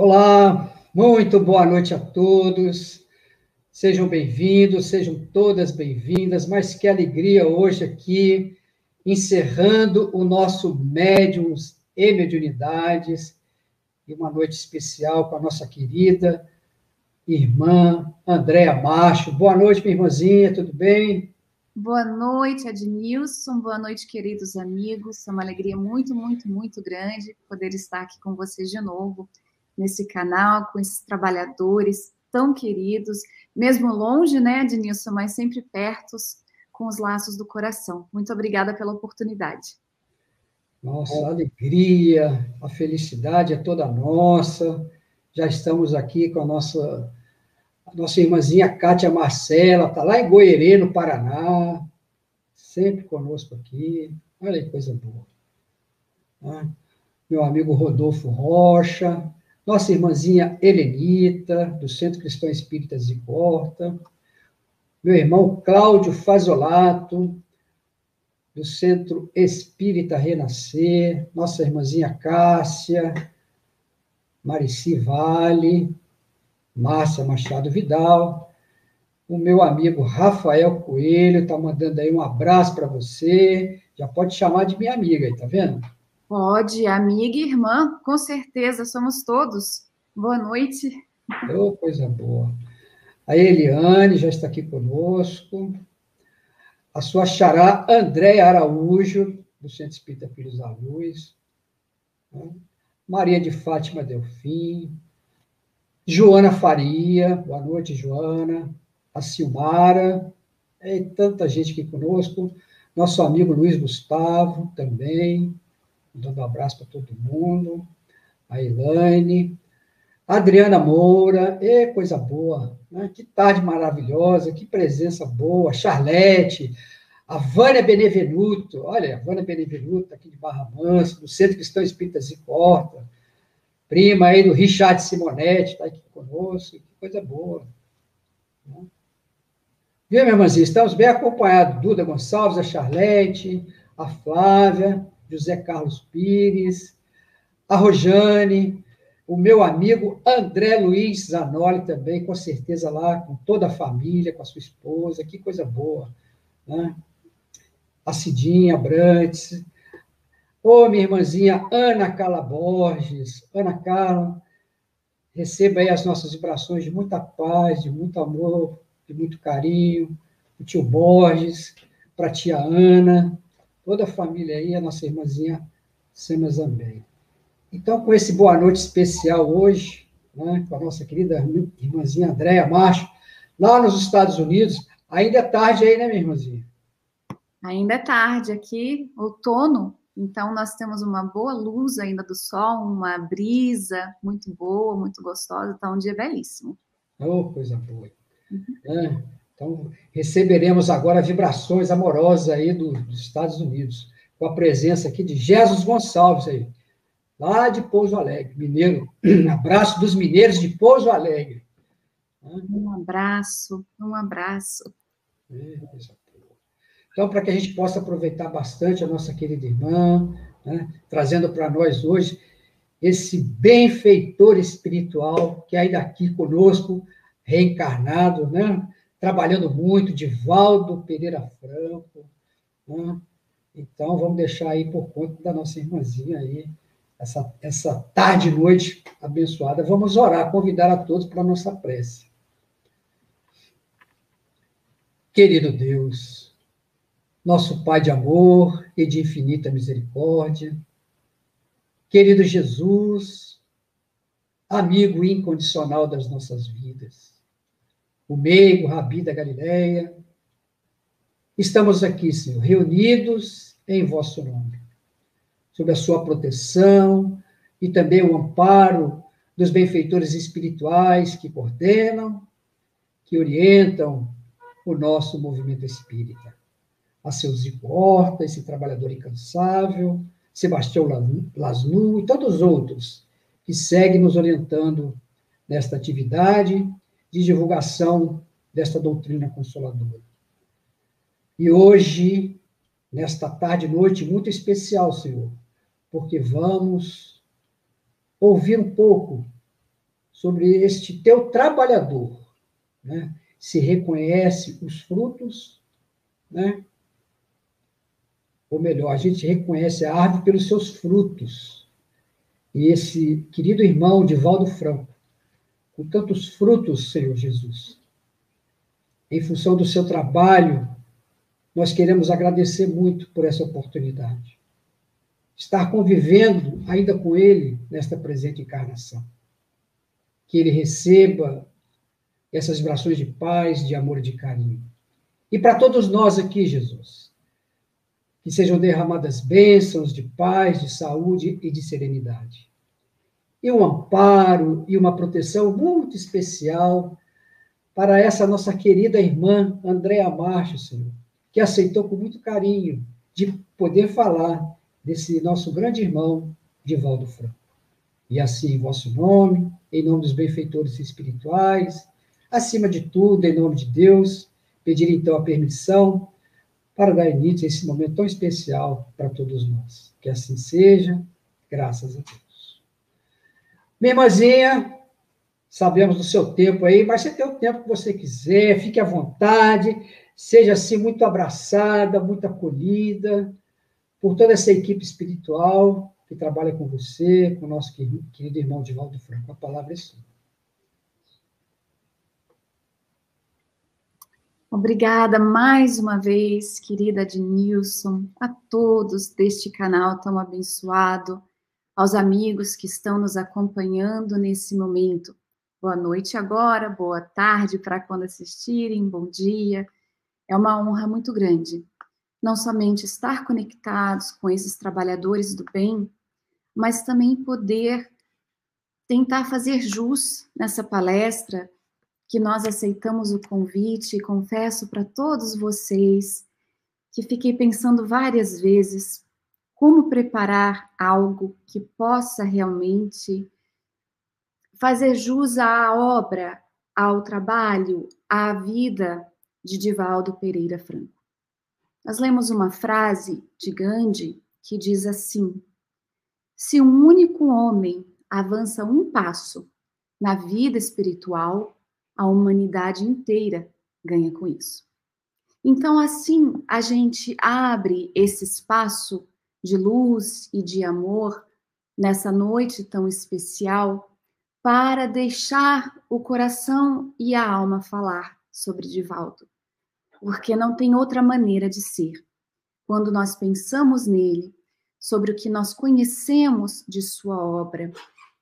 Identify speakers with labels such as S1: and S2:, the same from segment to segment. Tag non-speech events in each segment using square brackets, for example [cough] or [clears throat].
S1: Olá, muito boa noite a todos. Sejam bem-vindos, sejam todas bem-vindas. Mas que alegria hoje aqui, encerrando o nosso Médiums e Mediunidades, e uma noite especial com a nossa querida irmã Andréa Macho. Boa noite, minha irmãzinha, tudo bem?
S2: Boa noite, Adnilson. Boa noite, queridos amigos. É uma alegria muito, muito, muito grande poder estar aqui com vocês de novo nesse canal, com esses trabalhadores tão queridos, mesmo longe, né, Adnilson, mas sempre pertos com os laços do coração. Muito obrigada pela oportunidade.
S1: Nossa, a alegria, a felicidade é toda nossa. Já estamos aqui com a nossa a nossa irmãzinha Kátia Marcela, está lá em Goerê, no Paraná, sempre conosco aqui. Olha que coisa boa. Meu amigo Rodolfo Rocha, nossa irmãzinha Helenita, do Centro Cristão Espíritas de Porta, meu irmão Cláudio Fazolato, do Centro Espírita Renascer, nossa irmãzinha Cássia, Marici Vale, Márcia Machado Vidal, o meu amigo Rafael Coelho está mandando aí um abraço para você. Já pode chamar de minha amiga aí, tá vendo?
S2: Pode, amiga e irmã, com certeza, somos todos. Boa noite.
S1: Oh, coisa boa. A Eliane já está aqui conosco. A sua xará Andréia Araújo, do Centro Espírita Filhos da Luz. Maria de Fátima Delfim. Joana Faria, boa noite, Joana. A Silmara, e tanta gente aqui conosco. Nosso amigo Luiz Gustavo também, dando um abraço para todo mundo. A Elaine. Adriana Moura, e coisa boa, né? que tarde maravilhosa, que presença boa. Charlete, a Vânia Benevenuto, olha, a Vânia Benevenuto, aqui de Barra Mansa, do Centro Cristão Espíritas e Corta prima aí do Richard Simonetti, está aqui conosco, que coisa boa. Né? Viu, minha irmãzinha? Estamos bem acompanhados. Duda Gonçalves, a Charlete, a Flávia, José Carlos Pires, a Rojane, o meu amigo André Luiz Zanoli também, com certeza lá, com toda a família, com a sua esposa, que coisa boa. Né? A Cidinha Brantes, Ô, oh, minha irmãzinha Ana Carla Borges, Ana Carla, receba aí as nossas vibrações de muita paz, de muito amor, de muito carinho, o tio Borges, para a tia Ana, toda a família aí, a nossa irmãzinha Sema Zambem. Então, com esse boa noite especial hoje, né, com a nossa querida irmãzinha Andréia Macho, lá nos Estados Unidos, ainda é tarde aí, né, minha irmãzinha?
S2: Ainda é tarde aqui, outono, então, nós temos uma boa luz ainda do sol, uma brisa muito boa, muito gostosa. Está um dia belíssimo.
S1: Oh, coisa boa. Uhum. É, então, receberemos agora vibrações amorosas aí do, dos Estados Unidos, com a presença aqui de Jesus Gonçalves aí, lá de Pouso Alegre, mineiro. Um [clears throat] abraço dos mineiros de Pouso Alegre.
S2: Um abraço, um abraço. É,
S1: então, para que a gente possa aproveitar bastante a nossa querida irmã, né, trazendo para nós hoje esse benfeitor espiritual que ainda aqui conosco, reencarnado, né, trabalhando muito, Divaldo Pereira Franco. Né? Então, vamos deixar aí por conta da nossa irmãzinha aí, essa, essa tarde e noite abençoada. Vamos orar, convidar a todos para a nossa prece. Querido Deus, nosso Pai de amor e de infinita misericórdia, querido Jesus, amigo incondicional das nossas vidas, o meigo Rabi da Galileia, estamos aqui, Senhor, reunidos em vosso nome, sob a sua proteção e também o amparo dos benfeitores espirituais que coordenam, que orientam o nosso movimento espírita. A seu Zico Horta, esse trabalhador incansável, Sebastião Lasnu e tantos outros que seguem nos orientando nesta atividade de divulgação desta doutrina consoladora. E hoje, nesta tarde e noite muito especial, Senhor, porque vamos ouvir um pouco sobre este teu trabalhador, né? Se reconhece os frutos, né? Ou melhor, a gente reconhece a árvore pelos seus frutos. E esse querido irmão Divaldo Franco, com tantos frutos, Senhor Jesus, em função do seu trabalho, nós queremos agradecer muito por essa oportunidade. Estar convivendo ainda com ele nesta presente encarnação que ele receba essas vibrações de paz, de amor e de carinho. E para todos nós aqui, Jesus, que sejam derramadas bênçãos de paz, de saúde e de serenidade. E um amparo e uma proteção muito especial para essa nossa querida irmã Andréa Marcho, Senhor, que aceitou com muito carinho de poder falar desse nosso grande irmão, Divaldo Franco. E assim, em vosso nome, em nome dos benfeitores espirituais, acima de tudo, em nome de Deus, pedir então a permissão para dar início a esse momento tão especial para todos nós. Que assim seja, graças a Deus. Minha irmãzinha, sabemos do seu tempo aí, mas você tem o tempo que você quiser, fique à vontade, seja assim muito abraçada, muito acolhida por toda essa equipe espiritual que trabalha com você, com o nosso querido irmão Divaldo Franco. A palavra é sua.
S2: Obrigada mais uma vez, querida Adnilson, a todos deste canal tão abençoado, aos amigos que estão nos acompanhando nesse momento. Boa noite agora, boa tarde para quando assistirem, bom dia. É uma honra muito grande, não somente estar conectados com esses trabalhadores do bem, mas também poder tentar fazer jus nessa palestra que nós aceitamos o convite e confesso para todos vocês que fiquei pensando várias vezes como preparar algo que possa realmente fazer jus à obra, ao trabalho, à vida de Divaldo Pereira Franco. Nós lemos uma frase de Gandhi que diz assim: se um único homem avança um passo na vida espiritual, a humanidade inteira ganha com isso. Então, assim, a gente abre esse espaço de luz e de amor nessa noite tão especial para deixar o coração e a alma falar sobre Divaldo, porque não tem outra maneira de ser. Quando nós pensamos nele, sobre o que nós conhecemos de sua obra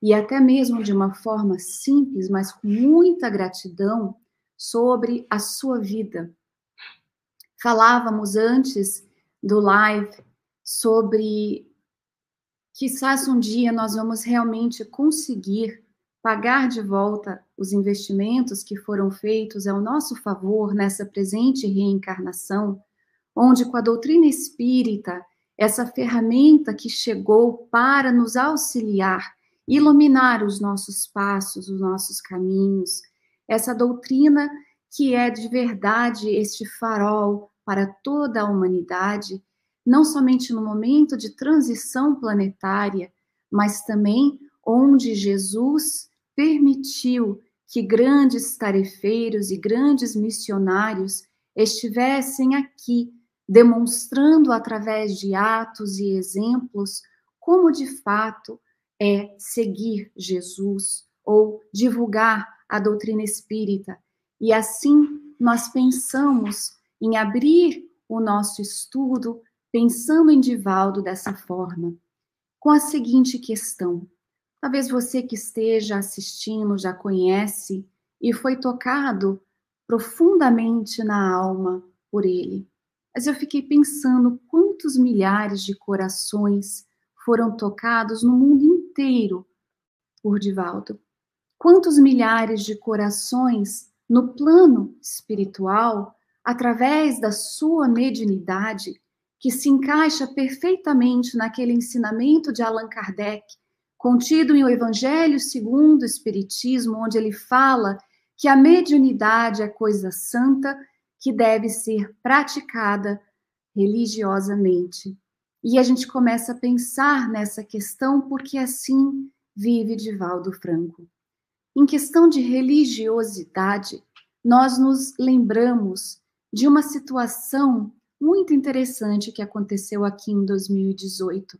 S2: e até mesmo de uma forma simples, mas com muita gratidão, sobre a sua vida. Falávamos antes do live sobre quizás um dia nós vamos realmente conseguir pagar de volta os investimentos que foram feitos ao nosso favor nessa presente reencarnação, onde com a doutrina espírita essa ferramenta que chegou para nos auxiliar, iluminar os nossos passos, os nossos caminhos, essa doutrina que é de verdade este farol para toda a humanidade, não somente no momento de transição planetária, mas também onde Jesus permitiu que grandes tarefeiros e grandes missionários estivessem aqui demonstrando através de atos e exemplos como de fato é seguir Jesus ou divulgar a doutrina espírita. E assim nós pensamos em abrir o nosso estudo pensando em Divaldo dessa forma, com a seguinte questão. Talvez você que esteja assistindo já conhece e foi tocado profundamente na alma por ele mas eu fiquei pensando quantos milhares de corações foram tocados no mundo inteiro por Divaldo. Quantos milhares de corações no plano espiritual, através da sua mediunidade, que se encaixa perfeitamente naquele ensinamento de Allan Kardec, contido em O Evangelho segundo o Espiritismo, onde ele fala que a mediunidade é coisa santa que deve ser praticada religiosamente. E a gente começa a pensar nessa questão porque assim vive Divaldo Franco. em questão de religiosidade, nós nos lembramos de uma situação muito interessante que aconteceu aqui em 2018.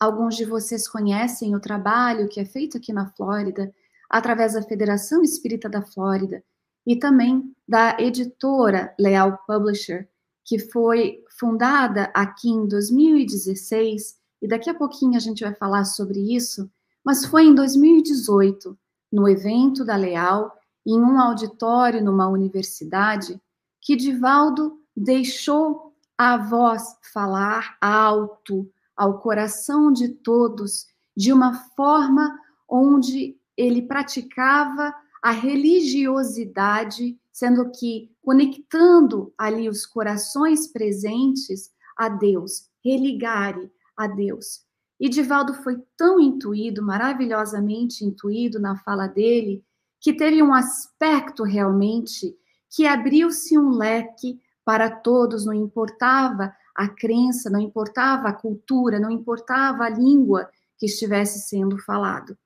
S2: Alguns de vocês conhecem o trabalho que é feito aqui na Flórida, através da Federação Espírita da Flórida e também da editora Leal Publisher, que foi fundada aqui em 2016, e daqui a pouquinho a gente vai falar sobre isso, mas foi em 2018, no evento da Leal, em um auditório numa universidade, que Divaldo deixou a voz falar alto ao coração de todos, de uma forma onde ele praticava a religiosidade, sendo que conectando ali os corações presentes a Deus, religare a Deus. E Divaldo foi tão intuído, maravilhosamente intuído na fala dele, que teve um aspecto realmente que abriu-se um leque para todos, não importava a crença, não importava a cultura, não importava a língua que estivesse sendo falado.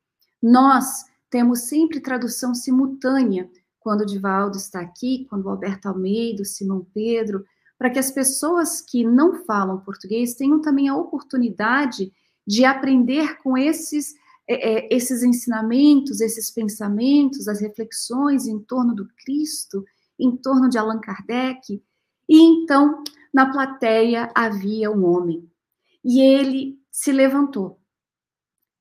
S2: Nós temos sempre tradução simultânea quando o Divaldo está aqui, quando o Alberto Almeida, o Simão Pedro, para que as pessoas que não falam português tenham também a oportunidade de aprender com esses, é, é, esses ensinamentos, esses pensamentos, as reflexões em torno do Cristo, em torno de Allan Kardec. E então, na plateia havia um homem e ele se levantou.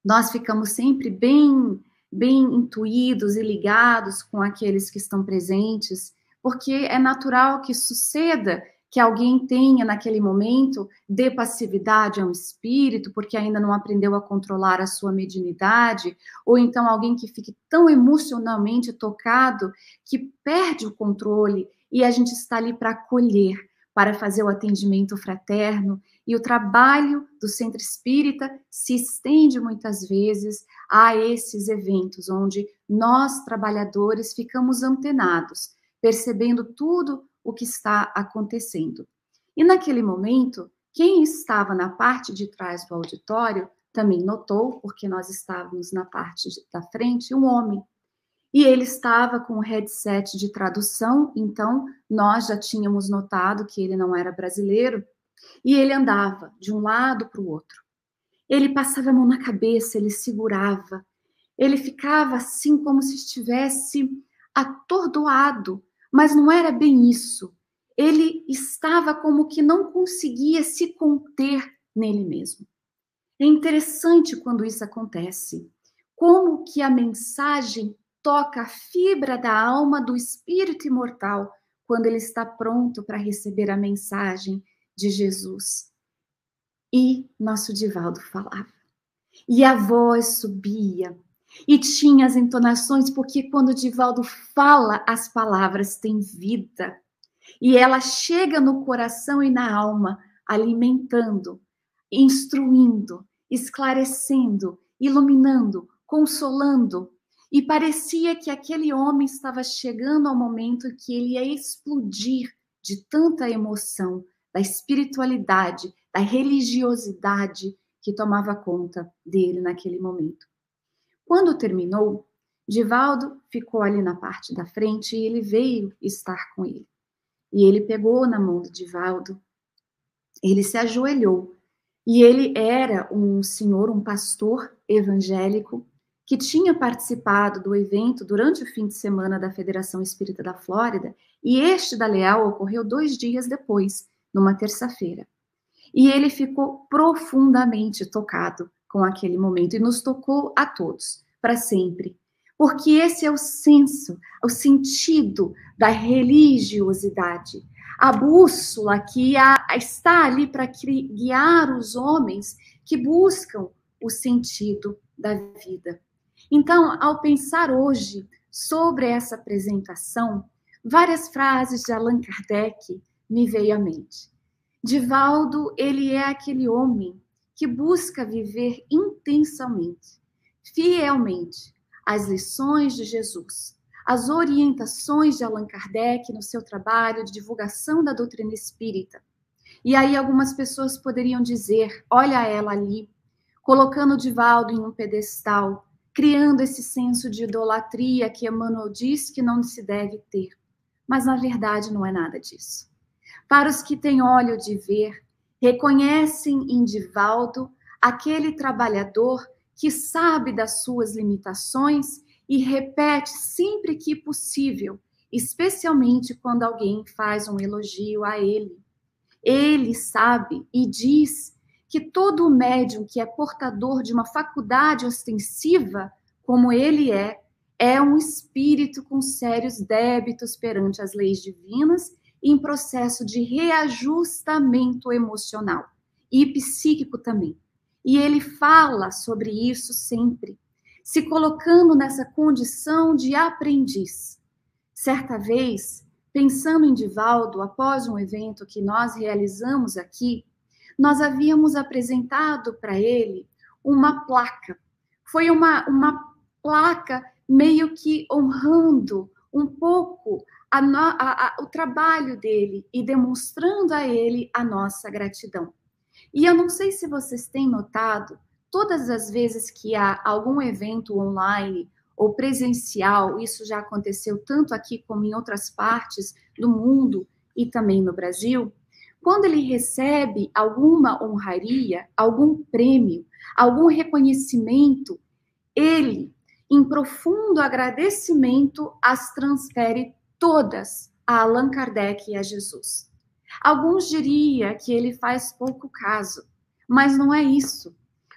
S2: Nós ficamos sempre bem bem intuídos e ligados com aqueles que estão presentes, porque é natural que suceda que alguém tenha naquele momento de passividade a um espírito, porque ainda não aprendeu a controlar a sua mediunidade, ou então alguém que fique tão emocionalmente tocado que perde o controle e a gente está ali para acolher, para fazer o atendimento fraterno e o trabalho do centro espírita se estende muitas vezes a esses eventos, onde nós, trabalhadores, ficamos antenados, percebendo tudo o que está acontecendo. E naquele momento, quem estava na parte de trás do auditório também notou, porque nós estávamos na parte da frente, um homem. E ele estava com o headset de tradução, então nós já tínhamos notado que ele não era brasileiro, e ele andava de um lado para o outro. Ele passava a mão na cabeça, ele segurava. Ele ficava assim como se estivesse atordoado, mas não era bem isso. Ele estava como que não conseguia se conter nele mesmo. É interessante quando isso acontece. Como que a mensagem toca a fibra da alma do espírito imortal quando ele está pronto para receber a mensagem de Jesus. E nosso Divaldo falava. E a voz subia. E tinha as entonações, porque quando o Divaldo fala, as palavras têm vida. E ela chega no coração e na alma, alimentando, instruindo, esclarecendo, iluminando, consolando. E parecia que aquele homem estava chegando ao momento que ele ia explodir de tanta emoção, da espiritualidade, da religiosidade que tomava conta dele naquele momento. Quando terminou, Divaldo ficou ali na parte da frente e ele veio estar com ele. E ele pegou na mão do Divaldo, ele se ajoelhou. E ele era um senhor, um pastor evangélico, que tinha participado do evento durante o fim de semana da Federação Espírita da Flórida, e este da Leal ocorreu dois dias depois, numa terça-feira. E ele ficou profundamente tocado com aquele momento e nos tocou a todos, para sempre. Porque esse é o senso, o sentido da religiosidade, a bússola que está ali para guiar os homens que buscam o sentido da vida. Então, ao pensar hoje sobre essa apresentação, várias frases de Allan Kardec me veio à mente. Divaldo, ele é aquele homem que busca viver intensamente, fielmente, as lições de Jesus, as orientações de Allan Kardec no seu trabalho de divulgação da doutrina espírita. E aí algumas pessoas poderiam dizer: olha ela ali, colocando Divaldo em um pedestal, criando esse senso de idolatria que Emmanuel diz que não se deve ter. Mas na verdade não é nada disso. Para os que têm olho de ver, reconhecem em Divaldo aquele trabalhador que sabe das suas limitações e repete sempre que possível, especialmente quando alguém faz um elogio a ele. Ele sabe e diz que todo médium que é portador de uma faculdade ostensiva, como ele é, é um espírito com sérios débitos perante as leis divinas em processo de reajustamento emocional e psíquico também. E ele fala sobre isso sempre, se colocando nessa condição de aprendiz. Certa vez, pensando em Divaldo, após um evento que nós realizamos aqui, nós havíamos apresentado para ele uma placa. Foi uma, uma placa meio que honrando um pouco a no, a, a, o trabalho dele e demonstrando a ele a nossa gratidão. E eu não sei se vocês têm notado, todas as vezes que há algum evento online ou presencial, isso já aconteceu tanto aqui como em outras partes do mundo e também no Brasil, quando ele recebe alguma honraria, algum prêmio, algum reconhecimento, ele, em profundo agradecimento, as transfere todas a Allan Kardec e a Jesus. Alguns diriam que ele faz pouco caso, mas não é isso.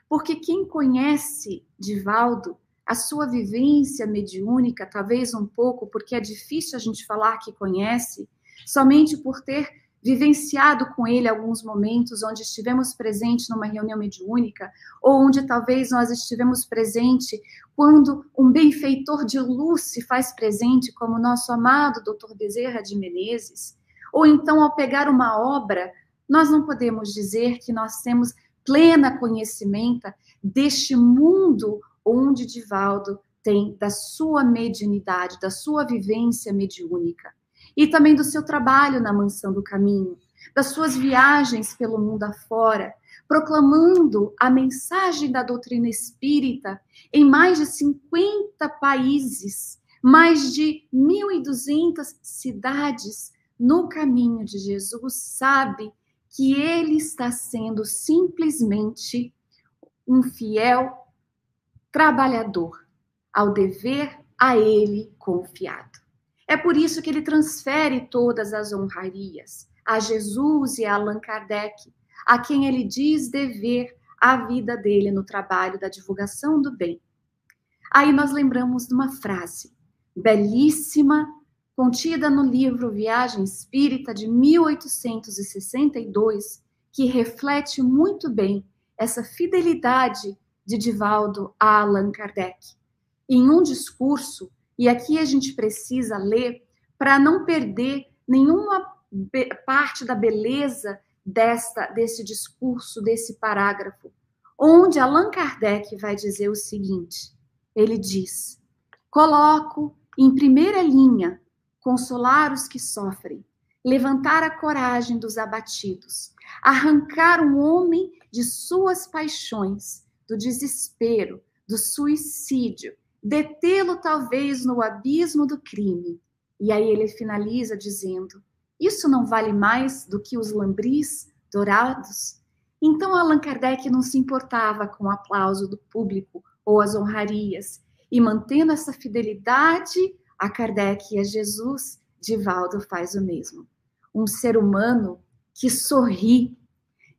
S2: Porque quem conhece Divaldo, a sua vivência mediúnica, talvez um pouco, porque é difícil a gente falar que conhece, somente por ter vivenciado com ele alguns momentos onde estivemos presentes numa reunião mediúnica, ou onde talvez nós estivemos presente quando um benfeitor de luz se faz presente, como o nosso amado Dr. Bezerra de Menezes, ou então ao pegar uma obra, nós não podemos dizer que nós temos plena conhecimento deste mundo onde Divaldo tem da sua mediunidade, da sua vivência mediúnica e também do seu trabalho na Mansão do Caminho, das suas viagens pelo mundo afora, proclamando a mensagem da doutrina espírita em mais de 50 países, mais de 1.200 cidades no caminho de Jesus, sabe que ele está sendo simplesmente um fiel trabalhador ao dever a ele confiado. É por isso que ele transfere todas as honrarias a Jesus e a Allan Kardec, a quem ele diz dever a vida dele no trabalho da divulgação do bem. Aí nós lembramos de uma frase belíssima, contida no livro Viagem Espírita de 1862, que reflete muito bem essa fidelidade de Divaldo a Allan Kardec. Em um discurso, e aqui a gente precisa ler para não perder nenhuma parte da beleza desta desse discurso, desse parágrafo, onde Allan Kardec vai dizer o seguinte: ele diz: Coloco em primeira linha consolar os que sofrem, levantar a coragem dos abatidos, arrancar um homem de suas paixões, do desespero, do suicídio, detê-lo talvez no abismo do crime. E aí ele finaliza dizendo: Isso não vale mais do que os lambris dourados? Então Allan Kardec não se importava com o aplauso do público ou as honrarias, e mantendo essa fidelidade a Kardec e a Jesus, Divaldo faz o mesmo. Um ser humano que sorri.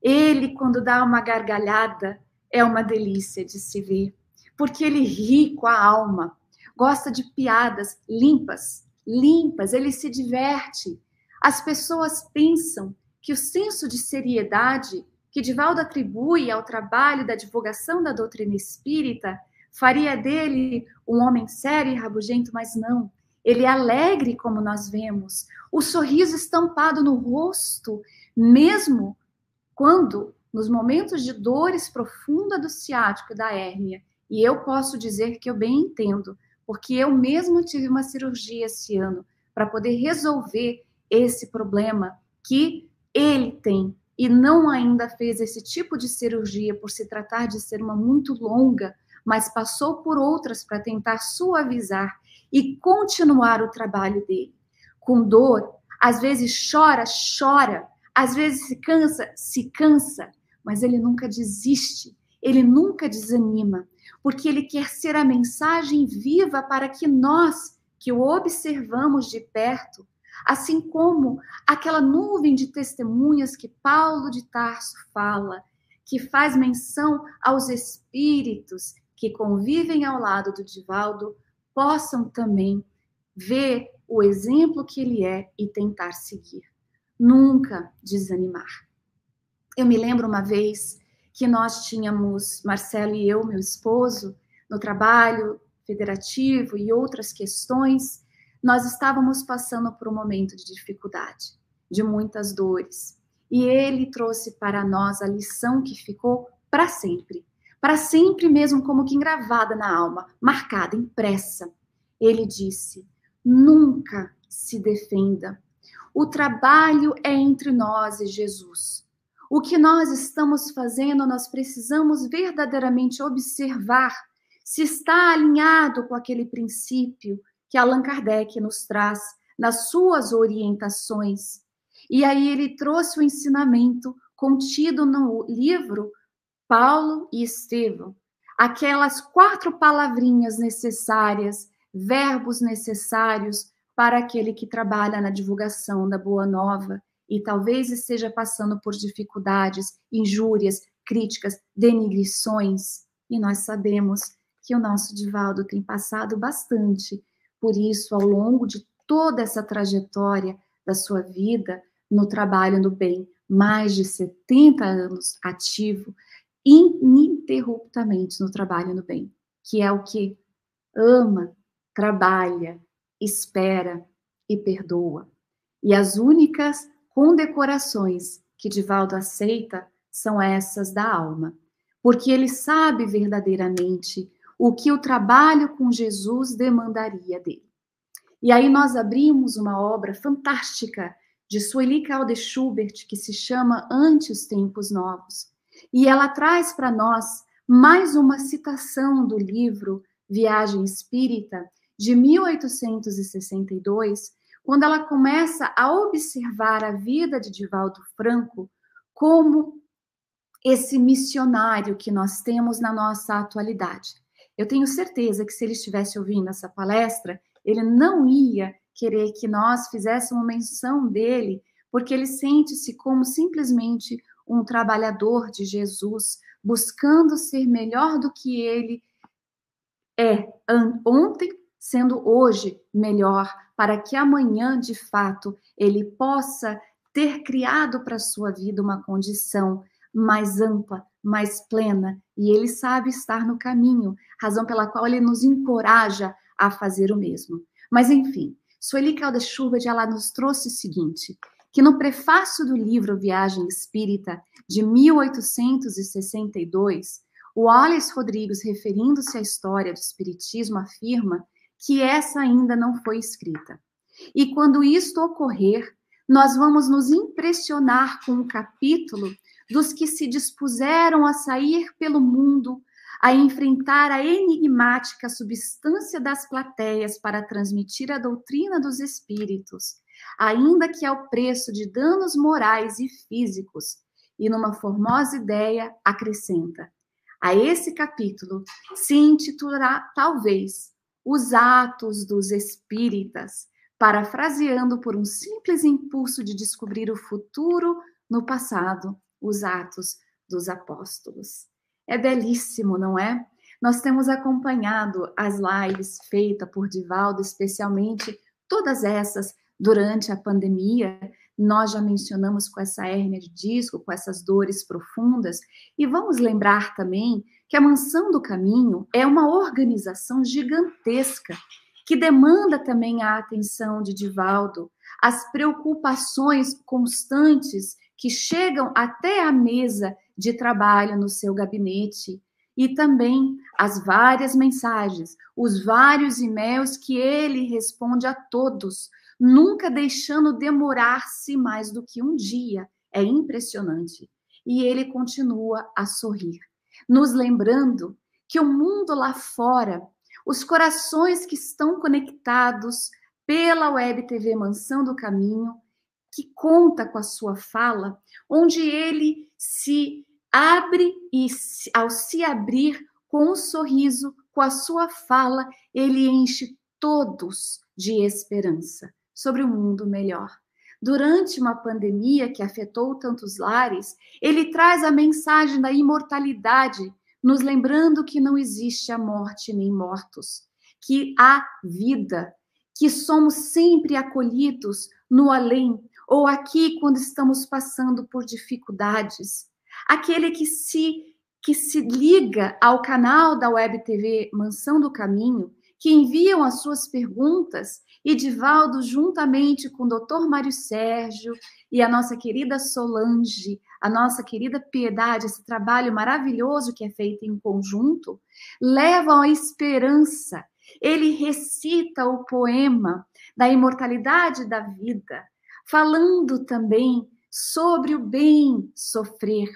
S2: Ele, quando dá uma gargalhada, é uma delícia de se ver porque ele ri com a alma, gosta de piadas limpas, limpas, ele se diverte. As pessoas pensam que o senso de seriedade que Divaldo atribui ao trabalho da divulgação da doutrina espírita faria dele um homem sério e rabugento, mas não. Ele é alegre, como nós vemos, o sorriso estampado no rosto, mesmo quando, nos momentos de dores profunda do ciático e da hérnia, e eu posso dizer que eu bem entendo, porque eu mesma tive uma cirurgia esse ano para poder resolver esse problema que ele tem e não ainda fez esse tipo de cirurgia por se tratar de ser uma muito longa, mas passou por outras para tentar suavizar e continuar o trabalho dele. Com dor, às vezes chora, chora, às vezes se cansa, se cansa, mas ele nunca desiste, ele nunca desanima, porque ele quer ser a mensagem viva para que nós, que o observamos de perto, assim como aquela nuvem de testemunhas que Paulo de Tarso fala, que faz menção aos espíritos que convivem ao lado do Divaldo, possam também ver o exemplo que ele é e tentar seguir. Nunca desanimar. Eu me lembro uma vez que nós tínhamos, Marcelo e eu, meu esposo, no trabalho federativo e outras questões, nós estávamos passando por um momento de dificuldade, de muitas dores. E ele trouxe para nós a lição que ficou para sempre, para sempre mesmo, como que engravada na alma, marcada, impressa. Ele disse: nunca se defenda. O trabalho é entre nós e Jesus. O que nós estamos fazendo, nós precisamos verdadeiramente observar se está alinhado com aquele princípio que Allan Kardec nos traz nas suas orientações. E aí ele trouxe o ensinamento contido no livro Paulo e Estevão, aquelas quatro palavrinhas necessárias, verbos necessários para aquele que trabalha na divulgação da boa nova e talvez esteja passando por dificuldades, injúrias, críticas, denigrições. E nós sabemos que o nosso Divaldo tem passado bastante por isso ao longo de toda essa trajetória da sua vida no trabalho no bem, mais de 70 anos ativo, ininterruptamente no trabalho no bem, que é o que ama, trabalha, espera e perdoa. E as únicas condecorações que Divaldo aceita são essas da alma, porque ele sabe verdadeiramente o que o trabalho com Jesus demandaria dele. E aí nós abrimos uma obra fantástica de Sueli Calde Schubert que se chama Ante os Tempos Novos. E ela traz para nós mais uma citação do livro Viagem Espírita de 1862, quando ela começa a observar a vida de Divaldo Franco como esse missionário que nós temos na nossa atualidade. Eu tenho certeza que se ele estivesse ouvindo essa palestra, ele não ia querer que nós fizéssemos menção dele, porque ele sente-se como simplesmente um trabalhador de Jesus, buscando ser melhor do que ele é ontem, sendo hoje melhor para que amanhã, de fato, ele possa ter criado para a sua vida uma condição mais ampla, mais plena, e ele sabe estar no caminho, razão pela qual ele nos encoraja a fazer o mesmo. Mas enfim, Sueli Calda Schubert, ela nos trouxe o seguinte, que no prefácio do livro Viagem Espírita, de 1862, o Wallace Rodrigues, referindo-se à história do Espiritismo, afirma que essa ainda não foi escrita. E quando isto ocorrer, nós vamos nos impressionar com o capítulo dos que se dispuseram a sair pelo mundo, a enfrentar a enigmática substância das plateias para transmitir a doutrina dos espíritos, ainda que ao preço de danos morais e físicos. E numa formosa ideia acrescenta: a esse capítulo se intitulará talvez os atos dos espíritas, parafraseando por um simples impulso de descobrir o futuro no passado, os atos dos apóstolos. É belíssimo, não é? Nós temos acompanhado as lives feitas por Divaldo, especialmente todas essas durante a pandemia. Nós já mencionamos com essa hérnia de disco, com essas dores profundas, e vamos lembrar também que a Mansão do Caminho é uma organização gigantesca que demanda também a atenção de Divaldo, as preocupações constantes que chegam até a mesa de trabalho no seu gabinete e também as várias mensagens, os vários e-mails que ele responde a todos, nunca deixando demorar-se mais do que um dia. É impressionante. E ele continua a sorrir nos lembrando que o mundo lá fora, os corações que estão conectados pela Web TV Mansão do Caminho, que conta com a sua fala, onde ele se abre e ao se abrir com um sorriso, com a sua fala, ele enche todos de esperança sobre um mundo melhor. Durante uma pandemia que afetou tantos lares, ele traz a mensagem da imortalidade, nos lembrando que não existe a morte nem mortos, que há vida, que somos sempre acolhidos no além ou aqui quando estamos passando por dificuldades. Aquele que se que se liga ao canal da Web TV Mansão do Caminho, que enviam as suas perguntas e Divaldo juntamente com o Dr. Mário Sérgio e a nossa querida Solange, a nossa querida Piedade, esse trabalho maravilhoso que é feito em conjunto, levam a esperança ele recita o poema da imortalidade da vida, falando também sobre o bem sofrer,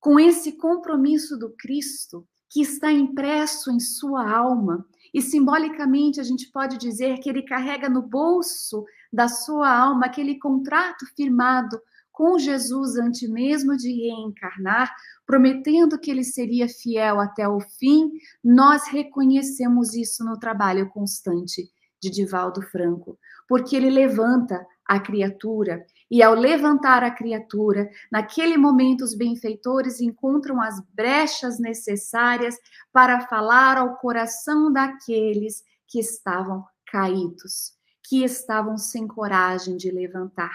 S2: com esse compromisso do Cristo que está impresso em sua alma. E simbolicamente a gente pode dizer que ele carrega no bolso da sua alma aquele contrato firmado com Jesus antes mesmo de reencarnar, prometendo que ele seria fiel até o fim, nós reconhecemos isso no trabalho constante de Divaldo Franco, porque ele levanta a criatura, e ao levantar a criatura, naquele momento os benfeitores encontram as brechas necessárias para falar ao coração daqueles que estavam caídos, que estavam sem coragem de levantar.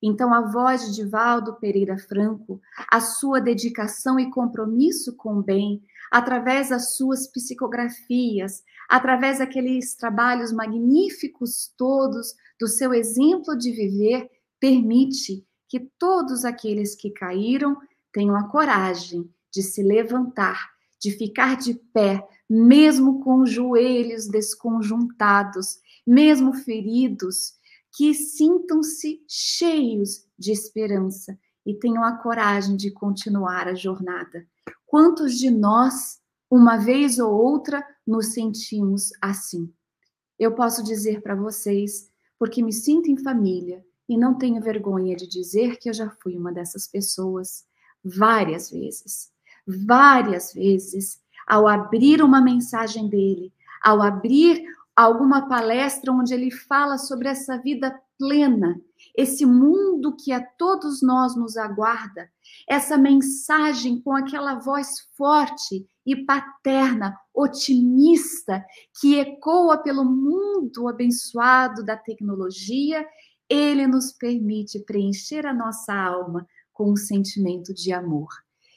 S2: Então, a voz de Divaldo Pereira Franco, a sua dedicação e compromisso com o bem, através das suas psicografias, através daqueles trabalhos magníficos todos, do seu exemplo de viver, permite que todos aqueles que caíram tenham a coragem de se levantar, de ficar de pé, mesmo com os joelhos desconjuntados, mesmo feridos, que sintam-se cheios de esperança e tenham a coragem de continuar a jornada. Quantos de nós, uma vez ou outra, nos sentimos assim? Eu posso dizer para vocês, porque me sinto em família e não tenho vergonha de dizer que eu já fui uma dessas pessoas várias vezes. Várias vezes, ao abrir uma mensagem dele, ao abrir alguma palestra onde ele fala sobre essa vida plena, esse mundo que a todos nós nos aguarda, essa mensagem com aquela voz forte e paterna, otimista, que ecoa pelo mundo abençoado da tecnologia, ele nos permite preencher a nossa alma com um sentimento de amor.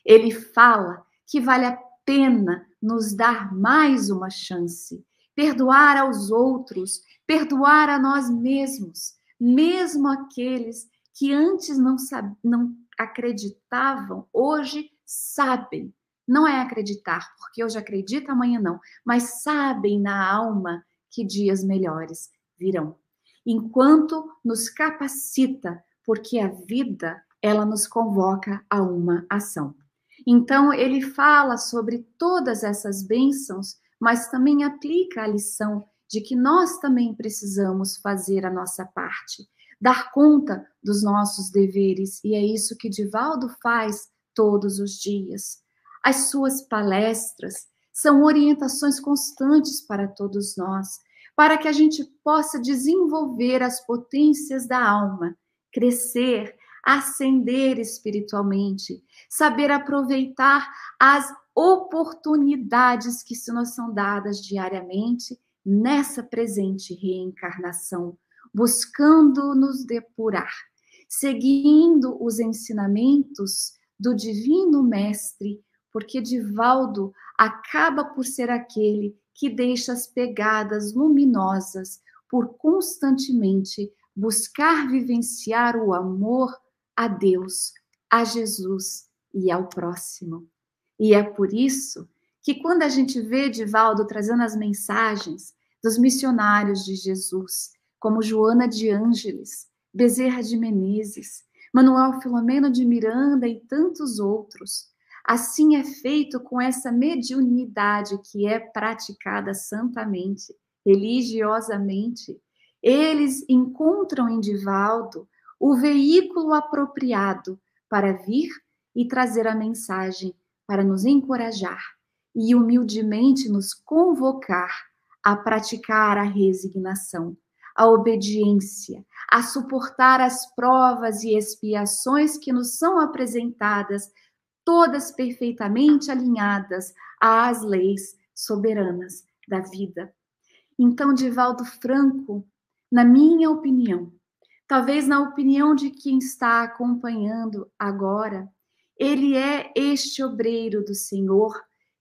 S2: Ele fala que vale a pena nos dar mais uma chance perdoar aos outros, perdoar a nós mesmos, mesmo aqueles que antes não, não acreditavam, hoje sabem. Não é acreditar, porque hoje acredita, amanhã não, mas sabem na alma que dias melhores virão. Enquanto nos capacita, porque a vida, ela nos convoca a uma ação. Então, ele fala sobre todas essas bênçãos mas também aplica a lição de que nós também precisamos fazer a nossa parte, dar conta dos nossos deveres, e é isso que Divaldo faz todos os dias. As suas palestras são orientações constantes para todos nós, para que a gente possa desenvolver as potências da alma, crescer, ascender espiritualmente, saber aproveitar as oportunidades que se nos são dadas diariamente nessa presente reencarnação, buscando nos depurar, seguindo os ensinamentos do Divino Mestre, porque Divaldo acaba por ser aquele que deixa as pegadas luminosas por constantemente buscar vivenciar o amor a Deus, a Jesus e ao próximo. E é por isso que quando a gente vê Divaldo trazendo as mensagens dos missionários de Jesus, como Joana de Ângeles, Bezerra de Menezes, Manuel Filomeno de Miranda e tantos outros, Assim é feito com essa mediunidade que é praticada santamente, religiosamente. Eles encontram em Divaldo o veículo apropriado para vir e trazer a mensagem, para nos encorajar e humildemente nos convocar a praticar a resignação, a obediência, a suportar as provas e expiações que nos são apresentadas, todas perfeitamente alinhadas às leis soberanas da vida. Então, Divaldo Franco, na minha opinião, talvez na opinião de quem está acompanhando agora, ele é este obreiro do Senhor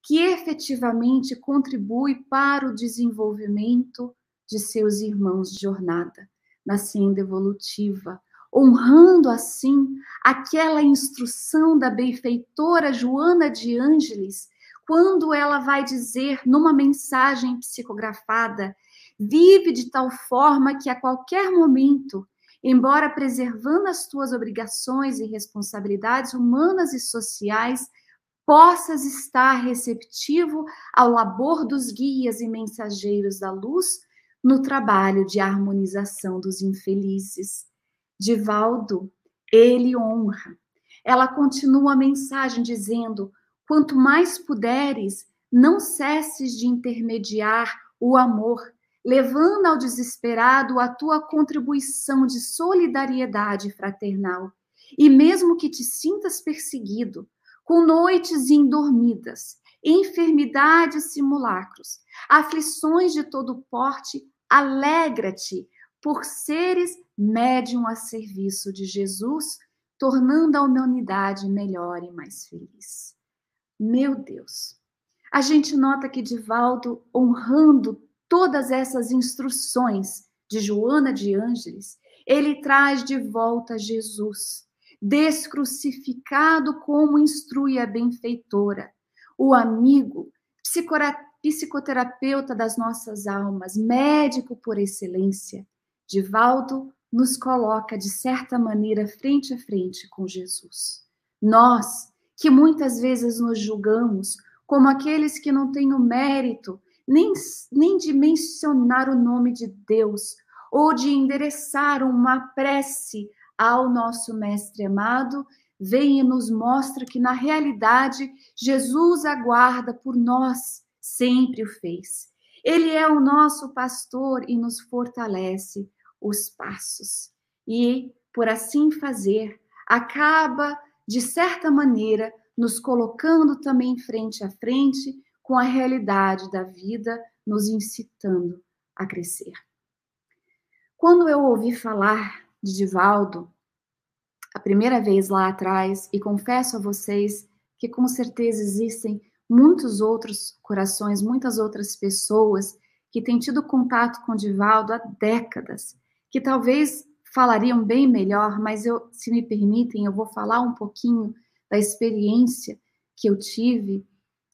S2: que efetivamente contribui para o desenvolvimento de seus irmãos de jornada na senda evolutiva, honrando assim aquela instrução da benfeitora Joana de Ângeles, quando ela vai dizer numa mensagem psicografada: vive de tal forma que a qualquer momento, embora preservando as tuas obrigações e responsabilidades humanas e sociais, possas estar receptivo ao labor dos guias e mensageiros da luz no trabalho de harmonização dos infelizes. Divaldo, ele honra. Ela continua a mensagem dizendo: quanto mais puderes, não cesses de intermediar o amor, levando ao desesperado a tua contribuição de solidariedade fraternal. E mesmo que te sintas perseguido, com noites indormidas, enfermidades simulacros, aflições de todo porte, alegra-te por seres médium a serviço de Jesus, tornando a humanidade melhor e mais feliz. Meu Deus! A gente nota que Divaldo, honrando todas essas instruções de Joana de Ângeles, ele traz de volta Jesus, descrucificado como instrui a benfeitora, o amigo, psicoterapeuta das nossas almas, médico por excelência. Divaldo nos coloca, de certa maneira, frente a frente com Jesus. Nós, que muitas vezes nos julgamos como aqueles que não têm o mérito nem, nem de mencionar o nome de Deus ou de endereçar uma prece ao nosso Mestre amado, vem e nos mostra que, na realidade, Jesus aguarda por nós, sempre o fez. Ele é o nosso pastor e nos fortalece os passos. E, por assim fazer, acaba, de certa maneira, nos colocando também frente a frente com a realidade da vida, nos incitando a crescer. Quando eu ouvi falar de Divaldo, a primeira vez lá atrás, e confesso a vocês que com certeza existem muitos outros corações, muitas outras pessoas que têm tido contato com Divaldo há décadas, que talvez falariam bem melhor, mas eu, se me permitem, eu vou falar um pouquinho da experiência que eu tive.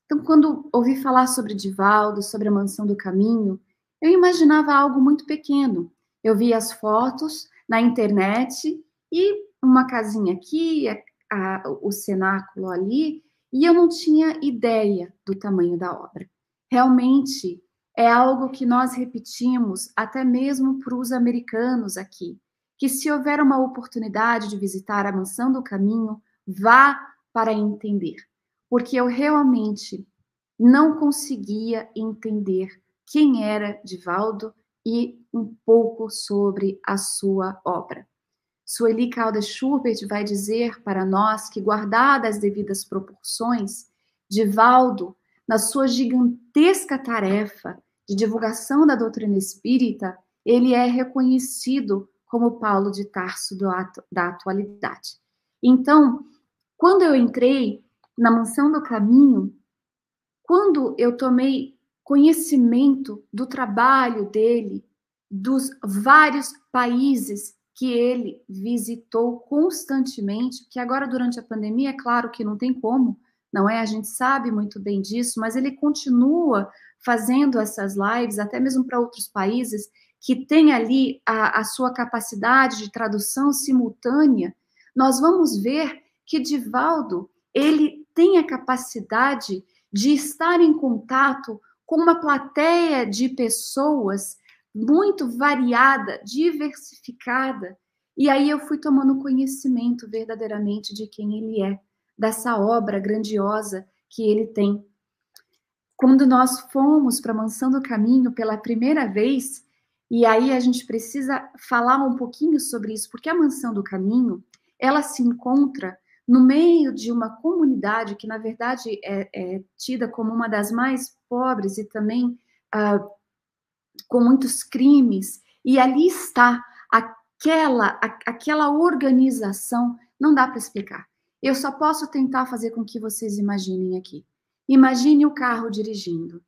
S2: Então, quando ouvi falar sobre Divaldo, sobre a Mansão do Caminho, eu imaginava algo muito pequeno. Eu via as fotos na internet e uma casinha aqui, a, a, o cenáculo ali, e eu não tinha ideia do tamanho da obra. Realmente é algo que nós repetimos até mesmo para os americanos aqui, que se houver uma oportunidade de visitar a Mansão do Caminho, vá para entender, porque eu realmente não conseguia entender quem era Divaldo e um pouco sobre a sua obra. Sueli Caldas Schubert vai dizer para nós que, guardadas as devidas proporções, Divaldo, na sua gigantesca tarefa de divulgação da doutrina espírita, ele é reconhecido como Paulo de Tarso da atualidade. Então, quando eu entrei na Mansão do Caminho, quando eu tomei conhecimento do trabalho dele, dos vários países que ele visitou constantemente, que agora durante a pandemia, é claro que não tem como, não é? A gente sabe muito bem disso, mas ele continua fazendo essas lives, até mesmo para outros países, que tem ali a, a sua capacidade de tradução simultânea. Nós vamos ver que Divaldo, ele tem a capacidade de estar em contato com uma plateia de pessoas muito variada, diversificada. E aí eu fui tomando conhecimento verdadeiramente de quem ele é, dessa obra grandiosa que ele tem. Quando nós fomos para a Mansão do Caminho pela primeira vez, e aí a gente precisa falar um pouquinho sobre isso, porque a Mansão do Caminho, ela se encontra no meio de uma comunidade que, na verdade, é, é tida como uma das mais pobres e também uh, com muitos crimes, e ali está aquela, a, aquela organização, não dá para explicar. Eu só posso tentar fazer com que vocês imaginem aqui. Imagine o carro dirigindo.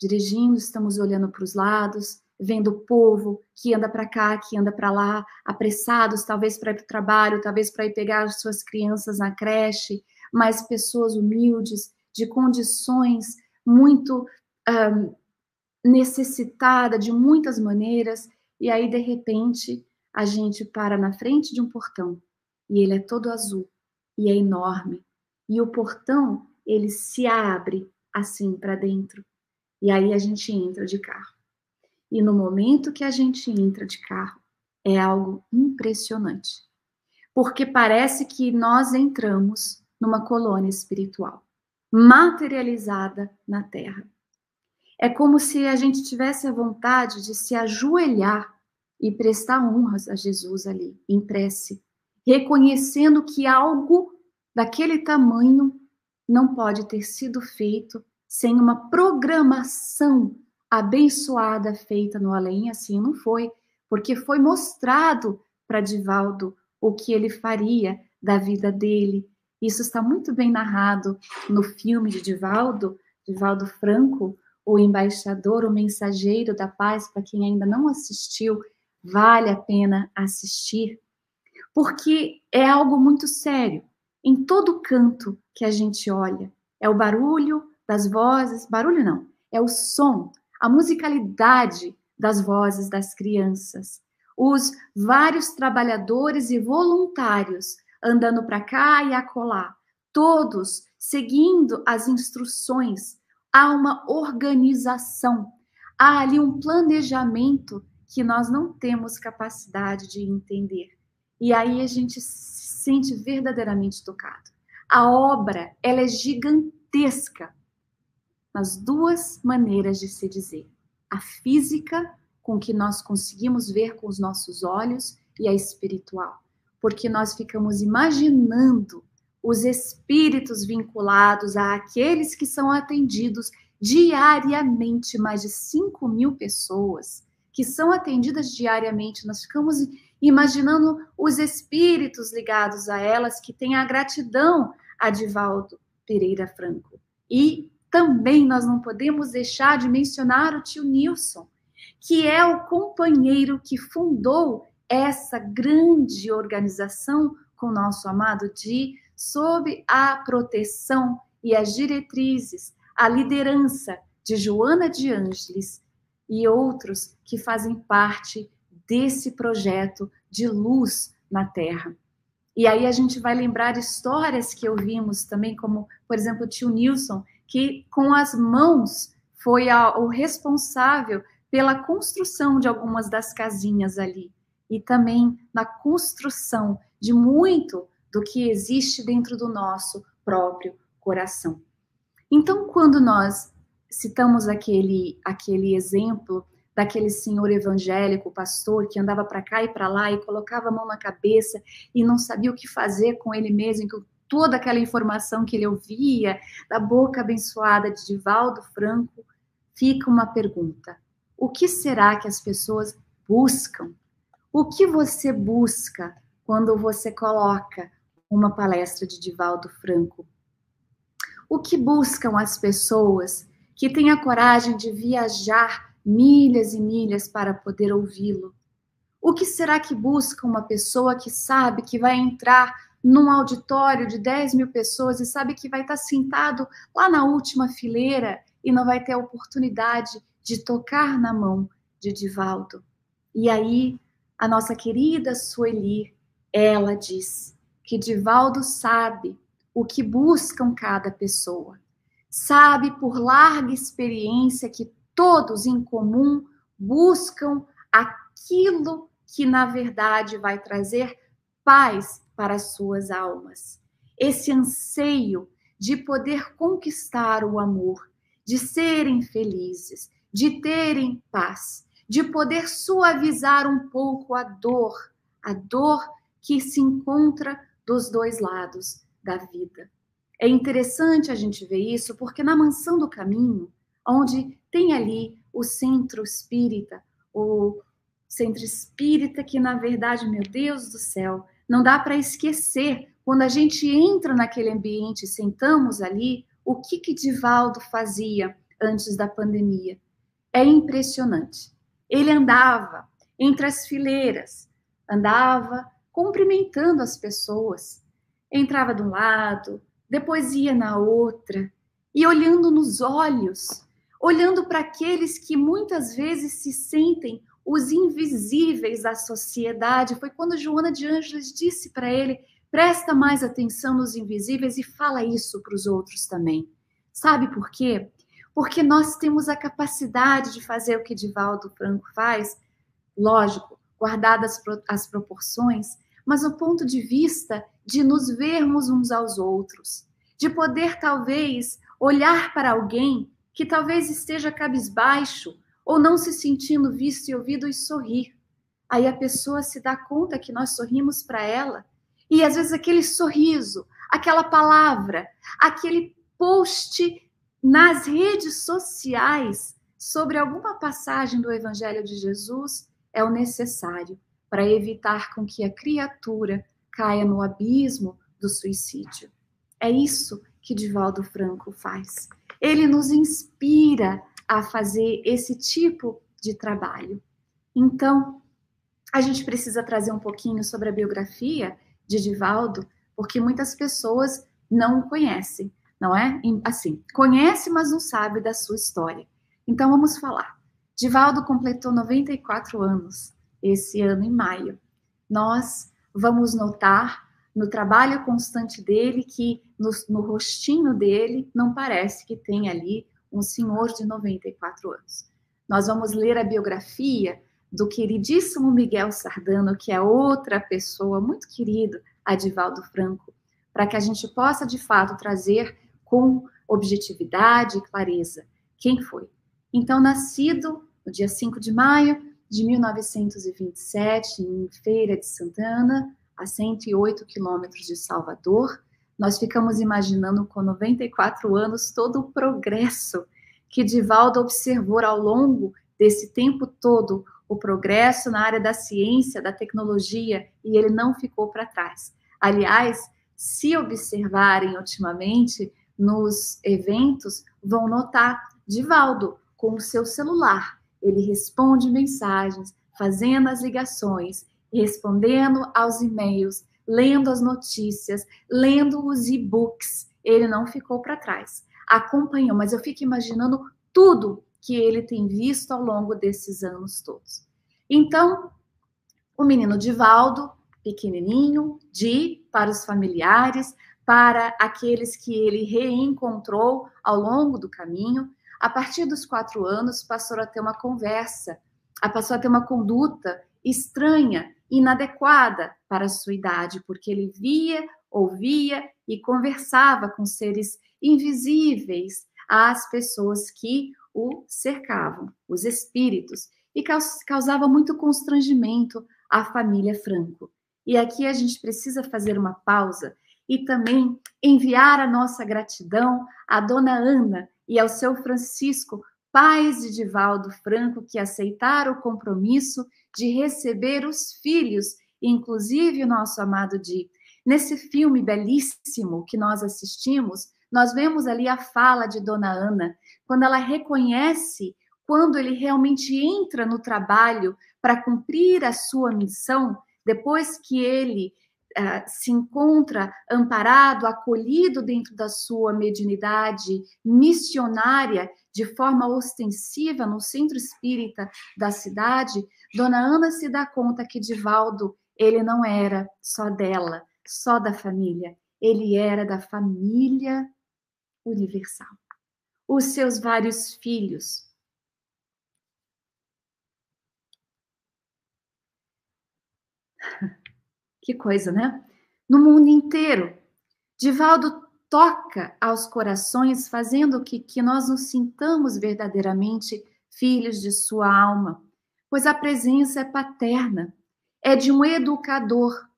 S2: Dirigindo, estamos olhando para os lados, vendo o povo que anda para cá, que anda para lá, apressados, talvez para ir para o trabalho, talvez para ir pegar as suas crianças na creche, mas pessoas humildes, de condições muito um, necessitada de muitas maneiras, e aí de repente a gente para na frente de um portão e ele é todo azul e é enorme, e o portão ele se abre assim para dentro, e aí a gente entra de carro. E no momento que a gente entra de carro, é algo impressionante. Porque parece que nós entramos numa colônia espiritual, materializada na Terra. É como se a gente tivesse a vontade de se ajoelhar e prestar honras a Jesus ali, em prece, reconhecendo que algo daquele tamanho não pode ter sido feito sem uma programação abençoada feita no além, assim não foi, porque foi mostrado para Divaldo o que ele faria da vida dele. Isso está muito bem narrado no filme de Divaldo, Divaldo Franco, o embaixador, o mensageiro da paz, para quem ainda não assistiu, vale a pena assistir, porque é algo muito sério. Em todo canto que a gente olha, é o barulho das vozes, barulho não, é o som, a musicalidade das vozes das crianças, os vários trabalhadores e voluntários andando para cá e acolá, todos seguindo as instruções. Há uma organização, há ali um planejamento que nós não temos capacidade de entender. E aí a gente se sente verdadeiramente tocado. A obra, ela é gigantesca nas duas maneiras de se dizer: a física, com que nós conseguimos ver com os nossos olhos, e a espiritual, porque nós ficamos imaginando os espíritos vinculados àqueles que são atendidos diariamente, mais de 5 mil pessoas que são atendidas diariamente. Nós ficamos imaginando os espíritos ligados a elas que têm a gratidão a Divaldo Pereira Franco. E também nós não podemos deixar de mencionar o tio Nilson, que é o companheiro que fundou essa grande organização com nosso amado Di, sob a proteção e as diretrizes, a liderança de Joana de Ângeles e outros que fazem parte desse projeto de luz na Terra. E aí a gente vai lembrar histórias que ouvimos também, como, por exemplo, o tio Nilson, que com as mãos foi a, o responsável pela construção de algumas das casinhas ali e também na construção de muito do que existe dentro do nosso próprio coração. Então, quando nós citamos aquele aquele exemplo daquele senhor evangélico, pastor, que andava para cá e para lá e colocava a mão na cabeça e não sabia o que fazer com ele mesmo, que toda aquela informação que ele ouvia da boca abençoada de Divaldo Franco, fica uma pergunta: o que será que as pessoas buscam? O que você busca quando você coloca uma palestra de Divaldo Franco? O que buscam as pessoas que têm a coragem de viajar milhas e milhas para poder ouvi-lo? O que será que busca uma pessoa que sabe que vai entrar num auditório de 10 mil pessoas e sabe que vai estar sentado lá na última fileira e não vai ter a oportunidade de tocar na mão de Divaldo. E aí, a nossa querida Sueli, ela diz que Divaldo sabe o que buscam cada pessoa. Sabe por larga experiência que todos em comum buscam aquilo que na verdade vai trazer paz para as suas almas. Esse anseio de poder conquistar o amor, de serem felizes, de terem paz, de poder suavizar um pouco a dor, a dor que se encontra dos dois lados da vida. É interessante a gente ver isso porque na mansão do caminho, onde tem ali o centro espírita, o centro espírita que na verdade, meu Deus do céu, não dá para esquecer quando a gente entra naquele ambiente, sentamos ali, o que que Divaldo fazia antes da pandemia? É impressionante. Ele andava entre as fileiras, andava cumprimentando as pessoas, entrava de um lado, depois ia na outra e olhando nos olhos, olhando para aqueles que muitas vezes se sentem os invisíveis da sociedade. Foi quando Joana de Ângeles disse para ele: presta mais atenção nos invisíveis e fala isso para os outros também. Sabe por quê? Porque nós temos a capacidade de fazer o que Divaldo Franco faz, lógico, guardadas as proporções, mas o ponto de vista de nos vermos uns aos outros, de poder talvez olhar para alguém que talvez esteja cabisbaixo ou não se sentindo visto e ouvido e sorrir. Aí a pessoa se dá conta que nós sorrimos para ela. E às vezes aquele sorriso, aquela palavra, aquele post nas redes sociais sobre alguma passagem do Evangelho de Jesus é o necessário para evitar com que a criatura caia no abismo do suicídio. É isso que Divaldo Franco faz. Ele nos inspira a fazer esse tipo de trabalho. Então, a gente precisa trazer um pouquinho sobre a biografia de Divaldo, porque muitas pessoas não o conhecem, não é? Assim, conhece, mas não sabe da sua história. Então, vamos falar. Divaldo completou 94 anos esse ano em maio. Nós vamos notar no trabalho constante dele que no, no rostinho dele não parece que tem ali um senhor de 94 anos. Nós vamos ler a biografia do queridíssimo Miguel Sardano, que é outra pessoa muito querido, Adivaldo Franco, para que a gente possa de fato trazer com objetividade e clareza quem foi. Então, nascido no dia 5 de maio de 1927, em Feira de Santana, a 108 quilômetros de Salvador, nós ficamos imaginando com 94 anos todo o progresso que Divaldo observou ao longo desse tempo todo, o progresso na área da ciência, da tecnologia, e ele não ficou para trás. Aliás, se observarem ultimamente nos eventos, vão notar Divaldo com o seu celular. Ele responde mensagens, fazendo as ligações, respondendo aos e-mails, lendo as notícias, lendo os e-books. Ele não ficou para trás. Acompanhou, mas eu fico imaginando tudo que ele tem visto ao longo desses anos todos. Então, o menino Divaldo, pequenininho, de para os familiares, para aqueles que ele reencontrou ao longo do caminho, a partir dos quatro anos passou a ter uma conversa, passou a ter uma conduta estranha inadequada para a sua idade, porque ele via, ouvia e conversava com seres invisíveis às pessoas que o cercavam, os espíritos, e causava muito constrangimento à família Franco. E aqui a gente precisa fazer uma pausa e também enviar a nossa gratidão à dona Ana e ao seu Francisco, pais de Divaldo Franco, que aceitaram o compromisso de receber os filhos, inclusive o nosso amado Di. Nesse filme belíssimo que nós assistimos, nós vemos ali a fala de Dona Ana, quando ela reconhece quando ele realmente entra no trabalho para cumprir a sua missão, depois que ele uh, se encontra amparado, acolhido dentro da sua mediunidade missionária, de forma ostensiva no centro espírita da cidade, Dona Ana se dá conta que Divaldo ele não era só dela, só da família. ele era da família universal. Os seus vários filhos. [laughs] Que coisa, né? No mundo inteiro. Divaldo toca aos corações, fazendo que, que nós nos sintamos verdadeiramente filhos de sua alma, pois a presença é paterna, é de um educador.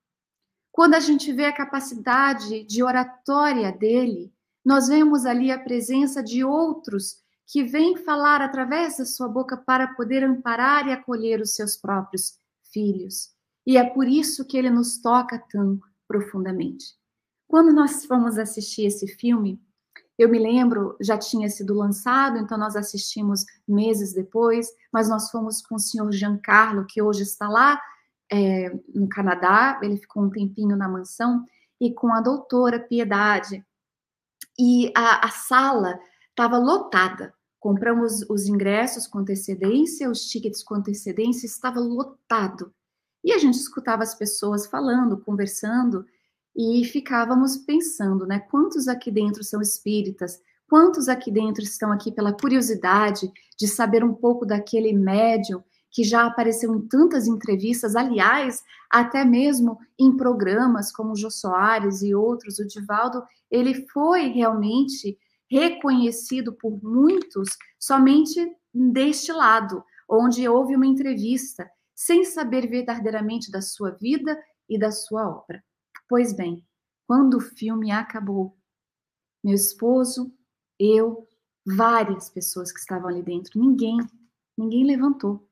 S2: Quando a gente vê a capacidade de oratória dele, nós vemos ali a presença de outros que vêm falar através da sua boca para poder amparar e acolher os seus próprios filhos. E é por isso que ele nos toca tão profundamente. Quando nós fomos assistir esse filme, eu me lembro, já tinha sido lançado, então nós assistimos meses depois, mas nós fomos com o senhor Giancarlo, que hoje está lá é, no Canadá, ele ficou um tempinho na mansão, e com a doutora Piedade. E a, a sala estava lotada. Compramos os ingressos com antecedência, os tickets com antecedência, estava lotado. E a gente escutava as pessoas falando, conversando, e ficávamos pensando, né? Quantos aqui dentro são espíritas? Quantos aqui dentro estão aqui pela curiosidade de saber um pouco daquele médium que já apareceu em tantas entrevistas, aliás, até mesmo em programas como o Jô Soares e outros, o Divaldo, ele foi realmente reconhecido por muitos somente deste lado, onde houve uma entrevista sem saber verdadeiramente da sua vida e da sua obra. Pois bem, quando o filme acabou, meu esposo, eu, várias pessoas que estavam ali dentro, ninguém, ninguém levantou.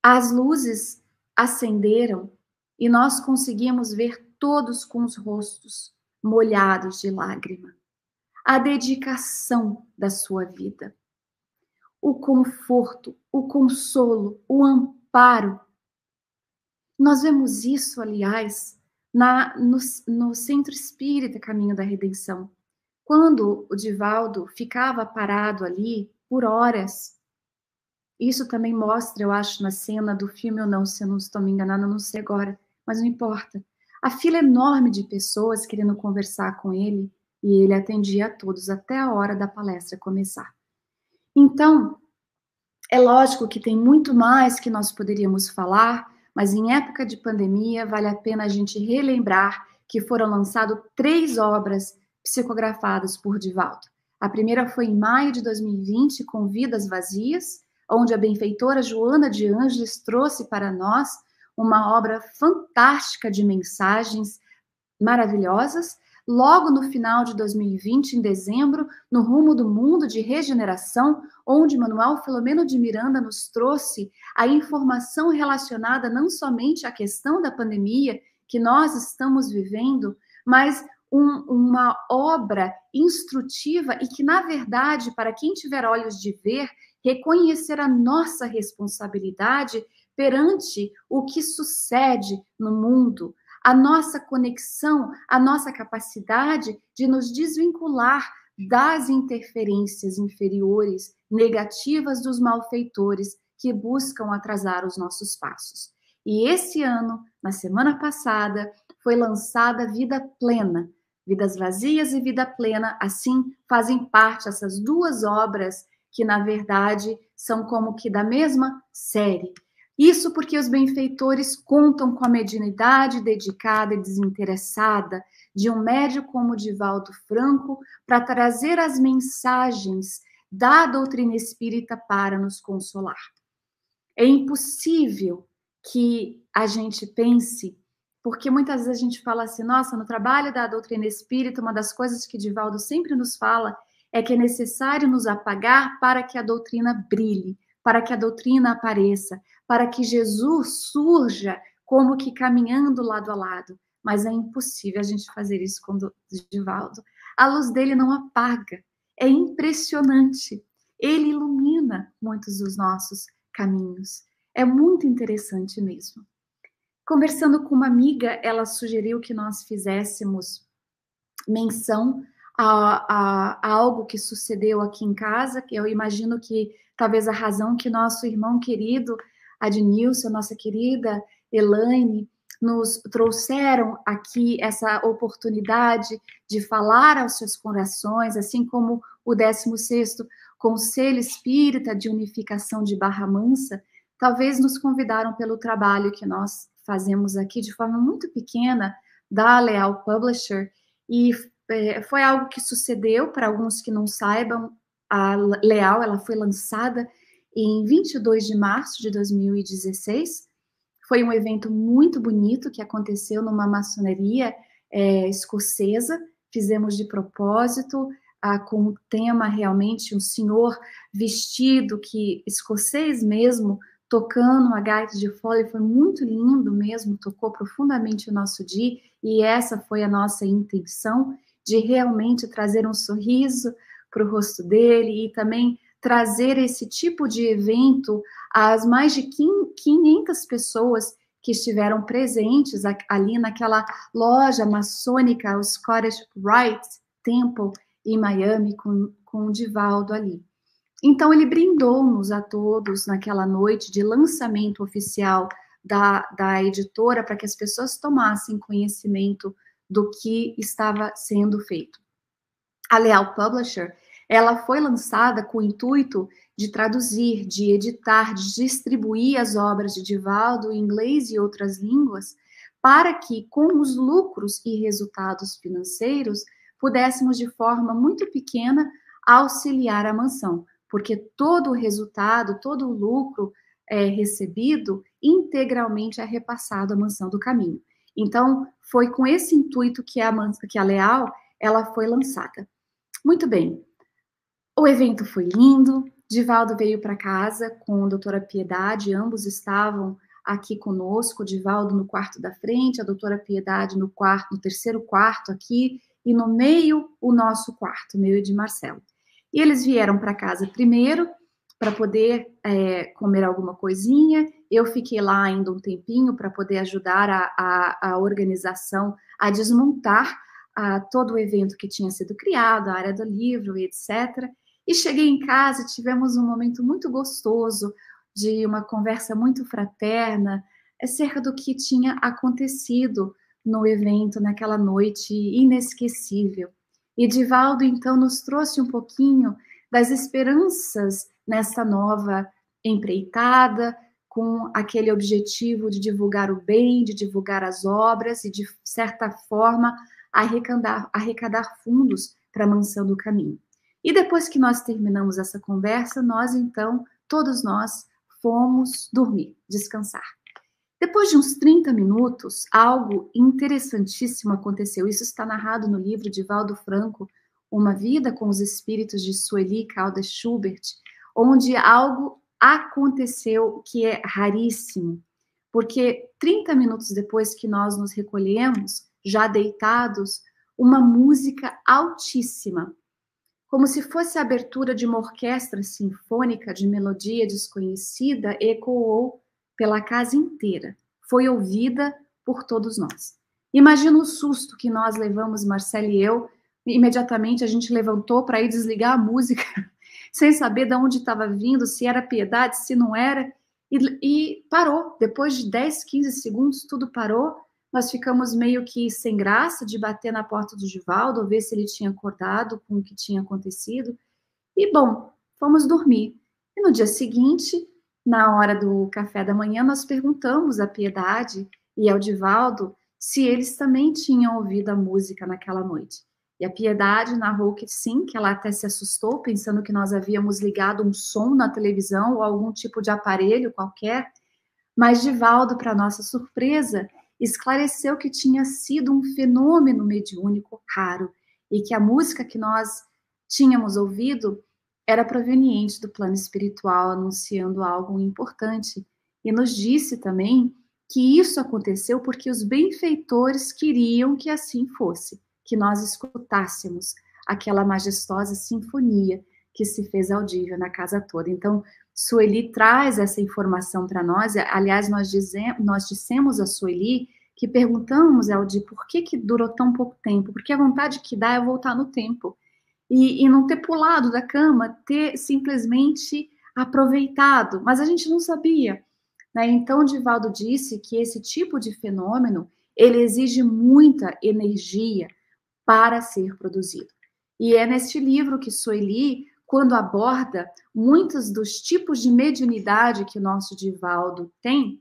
S2: As luzes acenderam e nós conseguimos ver todos com os rostos molhados de lágrima. A dedicação da sua vida, o conforto, o consolo, o amparo amparo. Nós vemos isso, aliás, na, no, no Centro Espírita Caminho da Redenção. Quando o Divaldo ficava parado ali por horas, isso também mostra, eu acho, na cena do filme ou não, se eu não estou me enganando, não sei agora, mas não importa. A fila enorme de pessoas querendo conversar com ele e ele atendia a todos até a hora da palestra começar. Então, é lógico que tem muito mais que nós poderíamos falar, mas em época de pandemia vale a pena a gente relembrar que foram lançadas três obras psicografadas por Divaldo. A primeira foi em maio de 2020, com Vidas Vazias, onde a benfeitora Joana de Ângeles trouxe para nós uma obra fantástica de mensagens maravilhosas logo no final de 2020, em dezembro, no rumo do mundo de regeneração, onde Manuel Filomeno de Miranda nos trouxe a informação relacionada não somente à questão da pandemia que nós estamos vivendo, mas um, uma obra instrutiva e que, na verdade, para quem tiver olhos de ver, reconhecer a nossa responsabilidade perante o que sucede no mundo, a nossa conexão, a nossa capacidade de nos desvincular das interferências inferiores, negativas dos malfeitores que buscam atrasar os nossos passos. E esse ano, na semana passada, foi lançada Vida Plena. Vidas Vazias e Vida Plena, assim, fazem parte essas duas obras que, na verdade, são como que da mesma série. Isso porque os benfeitores contam com a mediunidade dedicada e desinteressada de um médio como Divaldo Franco para trazer as mensagens da doutrina espírita para nos consolar. É impossível que a gente pense, porque muitas vezes a gente fala assim, nossa, no trabalho da doutrina espírita, uma das coisas que Divaldo sempre nos fala é que é necessário nos apagar para que a doutrina brilhe, para que a doutrina apareça, para que Jesus surja como que caminhando lado a lado. Mas é impossível a gente fazer isso com o Divaldo. A luz dele não apaga. É impressionante. Ele ilumina muitos dos nossos caminhos. É muito interessante mesmo. Conversando com uma amiga, ela sugeriu que nós fizéssemos menção a, a, a, algo que sucedeu aqui em casa, que eu imagino que talvez a razão que nosso irmão querido Adnilson, nossa querida Elaine, nos trouxeram aqui essa oportunidade de falar aos seus corações, assim como o 16º Conselho Espírita de Unificação de Barra Mansa, talvez nos convidaram pelo trabalho que nós fazemos aqui de forma muito pequena da Leal Publisher e é, foi algo que sucedeu para alguns que não saibam. A Leal ela foi lançada em 22 de março de 2016. Foi um evento muito bonito que aconteceu numa maçonaria é, escocesa. Fizemos de propósito, com o tema realmente um senhor vestido que escocês mesmo tocando uma gaita de fole, foi muito lindo mesmo, tocou profundamente o nosso dia, e essa foi a nossa intenção, de realmente trazer um sorriso para o rosto dele e também trazer esse tipo de evento às mais de 500 pessoas que estiveram presentes ali naquela loja maçônica, o Scottish Rite Temple, em Miami, com, com o Divaldo ali. Então, ele brindou-nos a todos naquela noite de lançamento oficial da, da editora para que as pessoas tomassem conhecimento do que estava sendo feito. A Leal Publisher, ela foi lançada com o intuito de traduzir, de editar, de distribuir as obras de Divaldo em inglês e outras línguas, para que, com os lucros e resultados financeiros, pudéssemos, de forma muito pequena, auxiliar a mansão, porque todo o resultado, todo o lucro é, recebido integralmente é repassado à mansão do caminho. Então, foi com esse intuito que a, que a Leal ela foi lançada. Muito bem. O evento foi lindo. Divaldo veio para casa com a doutora Piedade, ambos estavam aqui conosco, Divaldo no quarto da frente, a doutora Piedade no quarto, no terceiro quarto aqui, e no meio o nosso quarto, meu e de Marcelo. E eles vieram para casa primeiro para poder é, comer alguma coisinha. Eu fiquei lá ainda um tempinho para poder ajudar a, a, a, organização a desmontar a, todo o evento que tinha sido criado, a área do livro etc. E cheguei em casa tivemos um momento muito gostoso de uma conversa muito fraterna acerca do que tinha acontecido no evento naquela noite inesquecível. E Divaldo, então, nos trouxe um pouquinho das esperanças nessa nova empreitada, com aquele objetivo de divulgar o bem, de divulgar as obras e, de certa forma, arrecadar, arrecadar fundos para a Mansão do Caminho. E depois que nós terminamos essa conversa, nós, então, todos nós fomos dormir, descansar. Depois de uns 30 minutos, algo interessantíssimo aconteceu. Isso está narrado no livro de Valdo Franco, Uma Vida com os Espíritos de Sueli Caldas Schubert, onde algo aconteceu que é raríssimo. Porque 30 minutos depois que nós nos recolhemos, já deitados, uma música altíssima, como se fosse a abertura de uma orquestra sinfônica de melodia desconhecida, ecoou pela casa inteira, foi ouvida por todos nós. Imagina o susto que nós levamos, Marcelo e eu. Imediatamente a gente levantou para ir desligar a música, [laughs] sem saber de onde estava vindo, se era piedade, se não era, e, e parou. Depois de 10, 15 segundos, tudo parou. Nós ficamos meio que sem graça de bater na porta do Givaldo, ver se ele tinha acordado com o que tinha acontecido. E, bom, fomos dormir. E no dia seguinte, na hora do café da manhã, nós perguntamos a Piedade e ao Divaldo se eles também tinham ouvido a música naquela noite. E a Piedade narrou que sim, que ela até se assustou, pensando que nós havíamos ligado um som na televisão ou algum tipo de aparelho qualquer. Mas Divaldo, para nossa surpresa, esclareceu que tinha sido um fenômeno mediúnico raro e que a música que nós tínhamos ouvido era proveniente do plano espiritual, anunciando algo importante. E nos disse também que isso aconteceu porque os benfeitores queriam que assim fosse, que nós escutássemos aquela majestosa sinfonia que se fez audível na casa toda. Então, Sueli traz essa informação para nós. Aliás, nós, nós dissemos a Sueli que perguntamos, Eldi, por que, que durou tão pouco tempo? Porque a vontade que dá é voltar no tempo e, e não ter pulado da cama, ter simplesmente aproveitado. Mas a gente não sabia. Né? Então, Divaldo disse que esse tipo de fenômeno ele exige muita energia para ser produzido. E é neste livro que Soili, quando aborda muitos dos tipos de mediunidade que o nosso Divaldo tem,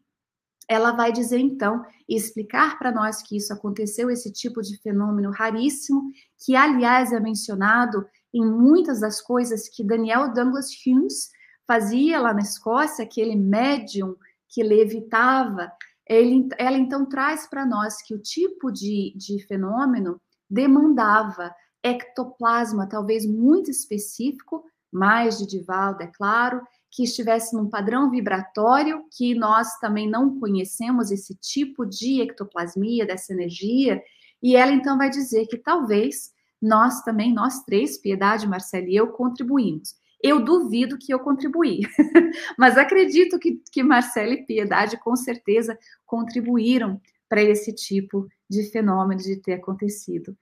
S2: ela vai dizer então e explicar para nós que isso aconteceu, esse tipo de fenômeno raríssimo, que aliás é mencionado em muitas das coisas que Daniel Douglas Hughes fazia lá na Escócia, aquele médium que levitava. Ele, ela então traz para nós que o tipo de, de fenômeno demandava ectoplasma, talvez muito específico, mais de Divaldo, é claro, que estivesse num padrão vibratório, que nós também não conhecemos esse tipo de ectoplasmia, dessa energia, e ela então vai dizer que talvez nós também, nós três, Piedade, Marcelo e eu, contribuímos. Eu duvido que eu contribuí, [laughs] mas acredito que, que Marcelo e Piedade com certeza contribuíram para esse tipo de fenômeno de ter acontecido.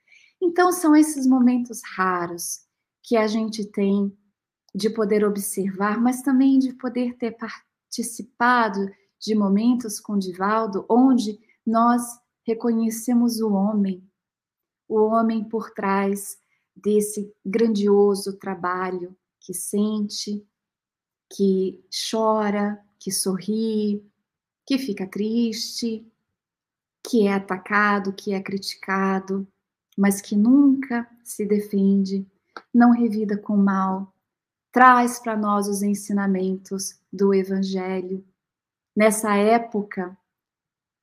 S2: Então, são esses momentos raros que a gente tem de poder observar, mas também de poder ter participado de momentos com Divaldo, onde nós reconhecemos o homem, o homem por trás desse grandioso trabalho que sente, que chora, que sorri, que fica triste, que é atacado, que é criticado, mas que nunca se defende, não revida com mal, traz para nós os ensinamentos do Evangelho. Nessa época,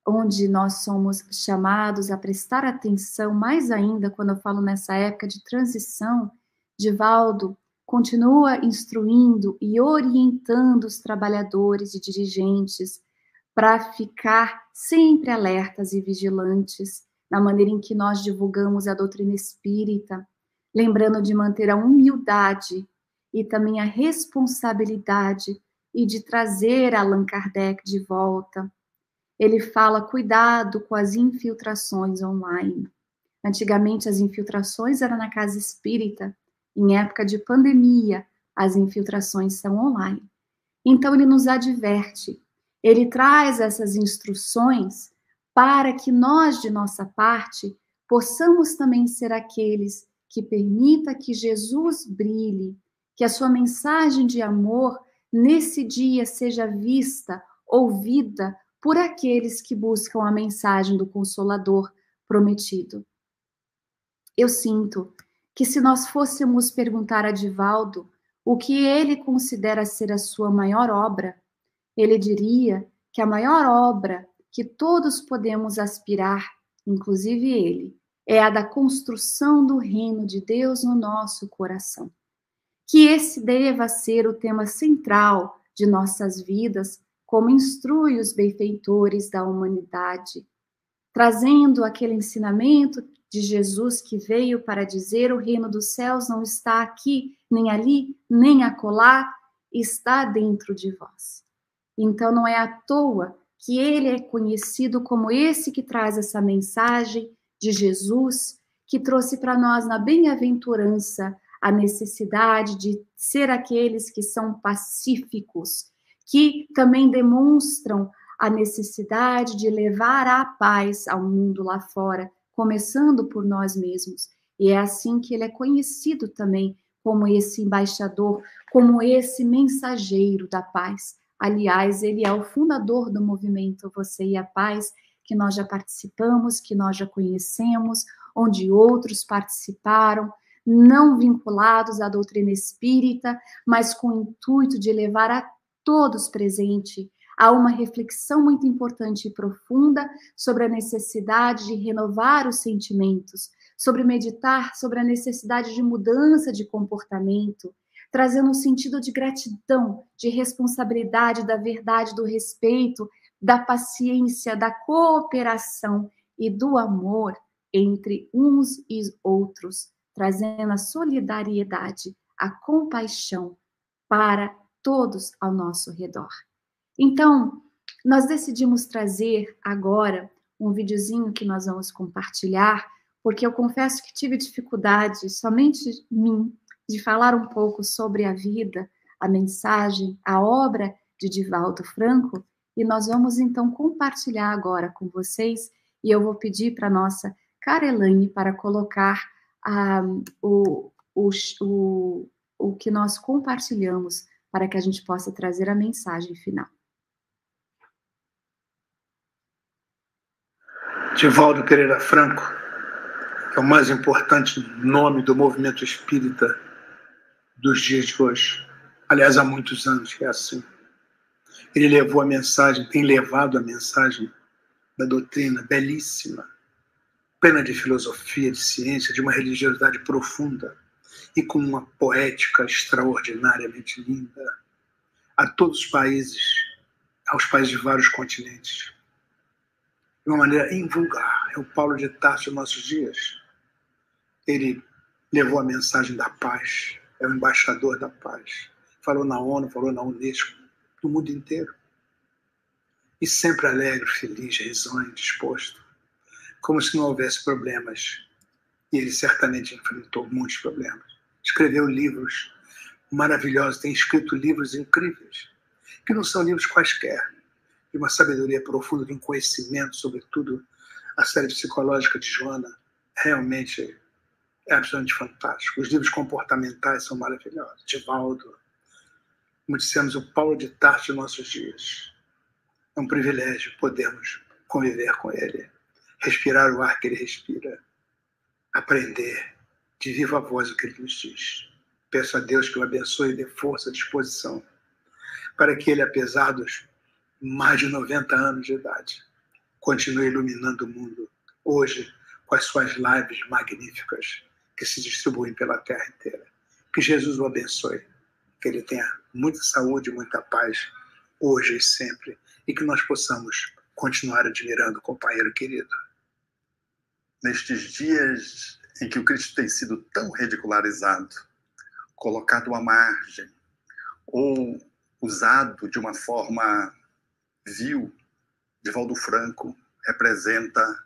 S2: onde nós somos chamados a prestar atenção, mais ainda quando eu falo nessa época de transição, Divaldo continua instruindo e orientando os trabalhadores e dirigentes para ficar sempre alertas e vigilantes na maneira em que nós divulgamos a doutrina espírita, lembrando de manter a humildade e também a responsabilidade e de trazer Allan Kardec de volta. Ele fala cuidado com as infiltrações online. Antigamente as infiltrações eram na casa espírita, em época de pandemia, as infiltrações são online. Então ele nos adverte, ele traz essas instruções para que nós, de nossa parte, possamos também ser aqueles que permita que Jesus brilhe, que a sua mensagem de amor nesse dia seja vista, ouvida por aqueles que buscam a mensagem do Consolador prometido. Eu sinto que se nós fôssemos perguntar a Divaldo o que ele considera ser a sua maior obra, ele diria que a maior obra que todos podemos aspirar, inclusive ele, é a da construção do reino de Deus no nosso coração. Que esse deva ser o tema central de nossas vidas, como instrui os benfeitores da humanidade, trazendo aquele ensinamento de Jesus que veio para dizer: o reino dos céus não está aqui, nem ali, nem acolá, está dentro de vós. Então não é à toa que ele é conhecido como esse que traz essa mensagem de Jesus, que trouxe para nós na bem-aventurança a necessidade de ser aqueles que são pacíficos, que também demonstram a necessidade de levar a paz ao mundo lá fora, começando por nós mesmos. E é assim que ele é conhecido também como esse embaixador, como esse mensageiro da paz. Aliás, ele é o fundador do movimento Você e a Paz, que nós já participamos, que nós já conhecemos, onde outros participaram, não vinculados à doutrina espírita, mas com o intuito de levar a todos presente a uma reflexão muito importante e profunda sobre a necessidade de renovar os sentimentos, sobre meditar sobre a necessidade de mudança de comportamento, trazendo um sentido de gratidão, de responsabilidade, da verdade, do respeito, da paciência, da cooperação e do amor entre uns e outros, trazendo a solidariedade, a compaixão para todos ao nosso redor. Então, nós decidimos trazer agora um videozinho que nós vamos compartilhar, porque eu confesso que tive dificuldade somente mim de falar um pouco sobre a vida, a mensagem, a obra de Divaldo Franco, E nós vamos então compartilhar agora com vocês, e eu vou pedir para nossa cara Elaine para colocar ah, o, o, o, o que nós compartilhamos para que a gente possa trazer a mensagem final.
S3: Divaldo Pereira Franco, que é o mais importante nome do movimento espírita dos dias de hoje. Aliás, há muitos anos que é assim. Ele levou a mensagem, tem levado a mensagem da doutrina belíssima, plena de filosofia, de ciência, de uma religiosidade profunda e com uma poética extraordinariamente linda a todos os países, aos países de vários continentes, de uma maneira invulgar. É o Paulo de Tarso dos nossos dias. Ele levou a mensagem da paz, é o embaixador da paz. Falou na ONU, falou na Unesco, no mundo inteiro. E sempre alegre, feliz, risonho, disposto, como se não houvesse problemas. E ele certamente enfrentou muitos problemas. Escreveu livros maravilhosos, tem escrito livros incríveis, que não são livros quaisquer, de uma sabedoria profunda, de um conhecimento, sobretudo a série psicológica de Joana, realmente é absolutamente fantástico. Os livros comportamentais são maravilhosos. Divaldo, como dissemos, o Paulo de Tarso de nossos dias. É um privilégio podermos conviver com ele, respirar o ar que ele respira, aprender de viva voz o que ele nos diz. Peço a Deus que o abençoe e dê força, disposição, para que ele, apesar dos mais de 90 anos de idade, continue iluminando o mundo hoje com as suas lives magníficas que se distribuem pela terra inteira. Que Jesus o abençoe, que ele tenha muita saúde, muita paz hoje e sempre, e que nós possamos continuar admirando o companheiro querido.
S4: Nestes dias em que o Cristo tem sido tão ridicularizado, colocado à margem, ou usado de uma forma vil, Divaldo Franco representa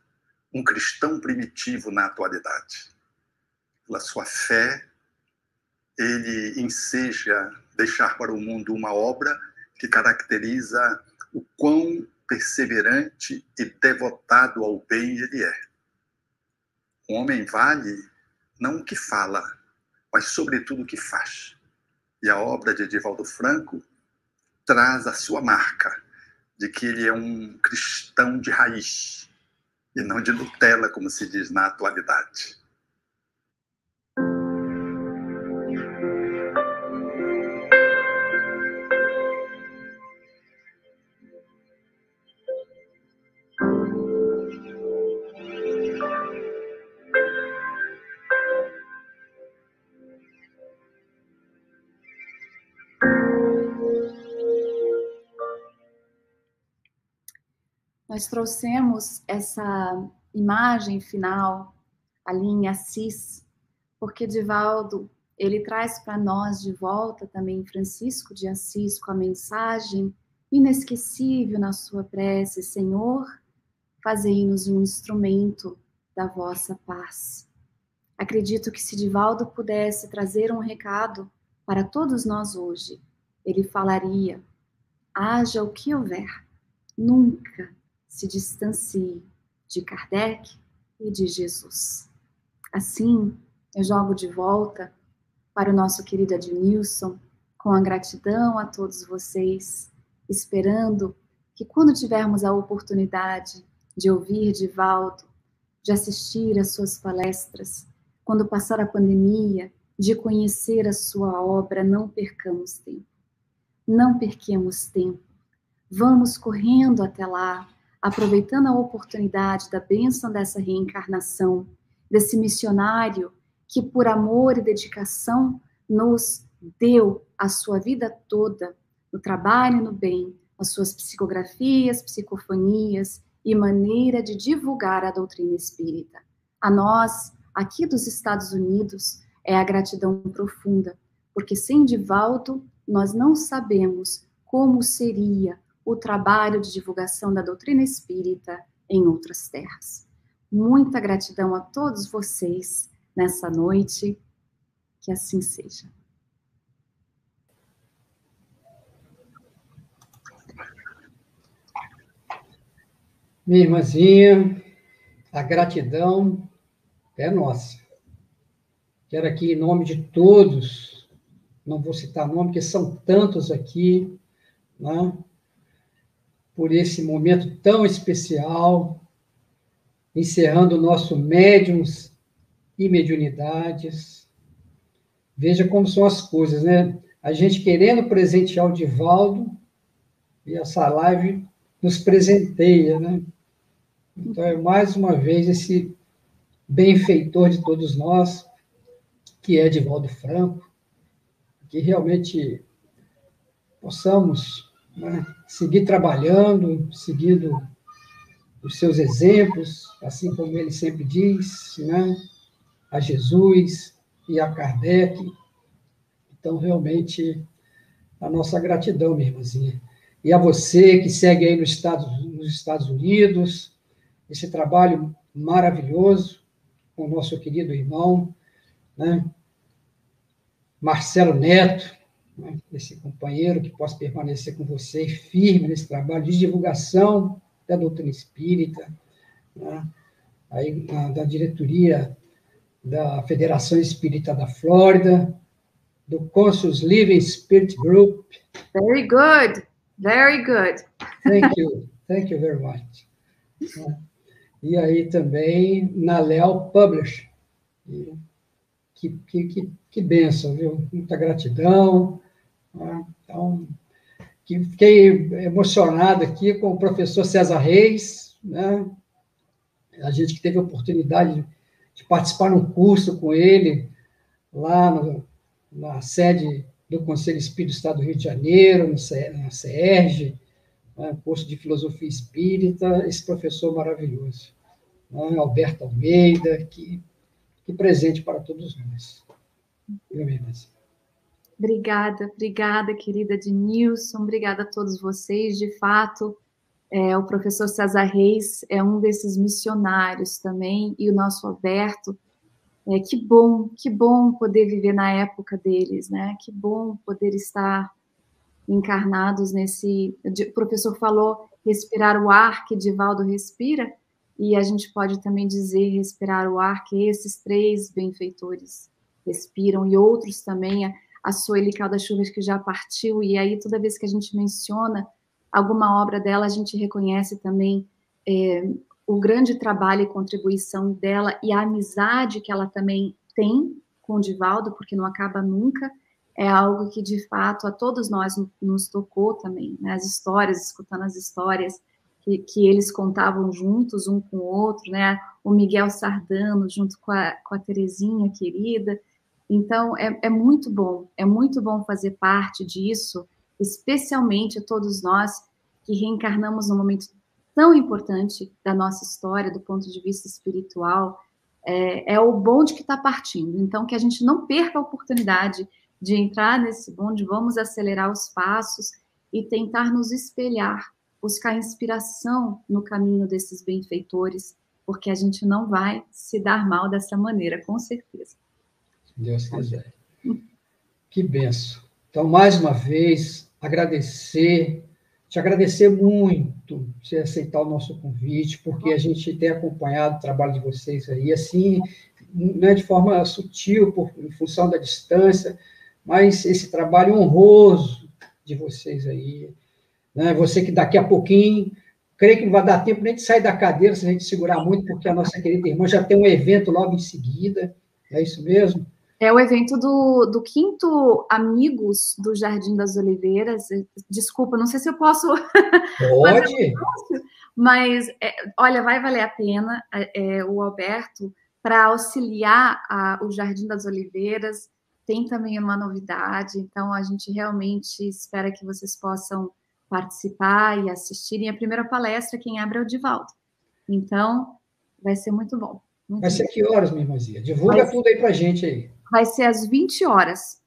S4: um cristão primitivo na atualidade. Pela sua fé, ele enseja deixar para o mundo uma obra que caracteriza o quão perseverante e devotado ao bem ele é. Um homem vale não o que fala, mas sobretudo o que faz. E a obra de Edivaldo Franco traz a sua marca de que ele é um cristão de raiz e não de Nutella, como se diz na atualidade.
S2: Nós trouxemos essa imagem final ali em Assis, porque Divaldo, ele traz para nós de volta também Francisco de Assis com a mensagem inesquecível na sua prece, Senhor, fazei-nos um instrumento da vossa paz. Acredito que se Divaldo pudesse trazer um recado para todos nós hoje, ele falaria: haja o que houver, nunca se distancie de Kardec e de Jesus. Assim, eu jogo de volta para o nosso querido Adnilson, com a gratidão a todos vocês, esperando que quando tivermos a oportunidade de ouvir Divaldo, de assistir às suas palestras, quando passar a pandemia, de conhecer a sua obra, não percamos tempo. Não perquemos tempo. Vamos correndo até lá, aproveitando a oportunidade da bênção dessa reencarnação, desse missionário que, por amor e dedicação, nos deu a sua vida toda no trabalho e no bem, as suas psicografias, psicofonias e maneira de divulgar a doutrina espírita. A nós, aqui dos Estados Unidos, é a gratidão profunda, porque sem Divaldo nós não sabemos como seria o trabalho de divulgação da doutrina espírita em outras terras. Muita gratidão a todos vocês nessa noite, que assim seja.
S1: Minha irmãzinha, a gratidão é nossa. Quero aqui, em nome de todos, não vou citar nome, porque são tantos aqui, né? Por esse momento tão especial, encerrando o nosso médiums e mediunidades. Veja como são as coisas, né? A gente querendo presentear o Divaldo, e essa live nos presenteia, né? Então, é mais uma vez esse benfeitor de todos nós, que é Divaldo Franco, que realmente possamos né, seguir trabalhando, seguindo os seus exemplos, assim como ele sempre diz, né, a Jesus e a Kardec. Então, realmente, a nossa gratidão, minha irmãzinha. E a você que segue aí nos Estados, nos Estados Unidos, esse trabalho maravilhoso com o nosso querido irmão, né? Marcelo Neto, né? esse companheiro que possa permanecer com você firme nesse trabalho de divulgação da doutrina espírita, né? aí na, da diretoria da Federação Espírita da Flórida, do Conscious Living Spirit Group.
S2: Very good, very good.
S1: Thank you, thank you very much. E aí também na Leal Publish. Que, que, que, que benção, viu? Muita gratidão. Né? Então, que fiquei emocionado aqui com o professor César Reis, né? a gente que teve a oportunidade de participar num curso com ele, lá no, na sede do Conselho Espírita do Estado do Rio de Janeiro, na CERJ, né? curso de Filosofia Espírita, esse professor maravilhoso, né? Alberto Almeida, que, que presente para todos nós. Eu mesmo.
S2: Obrigada, obrigada, querida de Nilson, obrigada a todos vocês. De fato, é, o professor César Reis é um desses missionários também, e o nosso Alberto. É, que bom, que bom poder viver na época deles, né? Que bom poder estar encarnados nesse. O professor falou respirar o ar que Divaldo respira, e a gente pode também dizer respirar o ar que esses três benfeitores respiram, e outros também a Sueli Caldas Chuvas, que já partiu, e aí toda vez que a gente menciona alguma obra dela, a gente reconhece também é, o grande trabalho e contribuição dela e a amizade que ela também tem com o Divaldo, porque não acaba nunca, é algo que de fato a todos nós nos tocou também, né? as histórias, escutando as histórias que, que, eles contavam juntos, um com o outro, né? O Miguel Sardano junto com a, com a Terezinha querida, então, é, é muito bom, é muito bom fazer parte disso, especialmente todos nós que reencarnamos num momento tão importante da nossa história, do ponto de vista espiritual, é, é o bonde que está partindo. Então, que a gente não perca a oportunidade de entrar nesse bonde, vamos acelerar os passos e tentar nos espelhar, buscar inspiração no caminho desses benfeitores, porque a gente não vai se dar mal dessa maneira, com certeza.
S1: Deus quiser. Que benção. Então, mais uma vez, agradecer, te agradecer muito você aceitar o nosso convite, porque a gente tem acompanhado o trabalho de vocês aí, assim, não é de forma sutil, por, em função da distância, mas esse trabalho honroso de vocês aí. Né? Você que daqui a pouquinho, creio que não vai dar tempo nem de sair da cadeira se a gente segurar muito, porque a nossa querida irmã já tem um evento logo em seguida, é isso mesmo?
S2: É o evento do, do quinto Amigos do Jardim das Oliveiras. Desculpa, não sei se eu posso. [laughs]
S1: Pode.
S2: mas, é, olha, vai valer a pena é, é o Alberto para auxiliar a, o Jardim das Oliveiras. Tem também uma novidade, então a gente realmente espera que vocês possam participar e assistirem. A primeira palestra, quem abre é o Divaldo. Então, vai ser muito bom. Muito
S1: vai ser que horas, minha irmãzinha? Divulga vai tudo aí para gente aí
S2: vai ser às 20 horas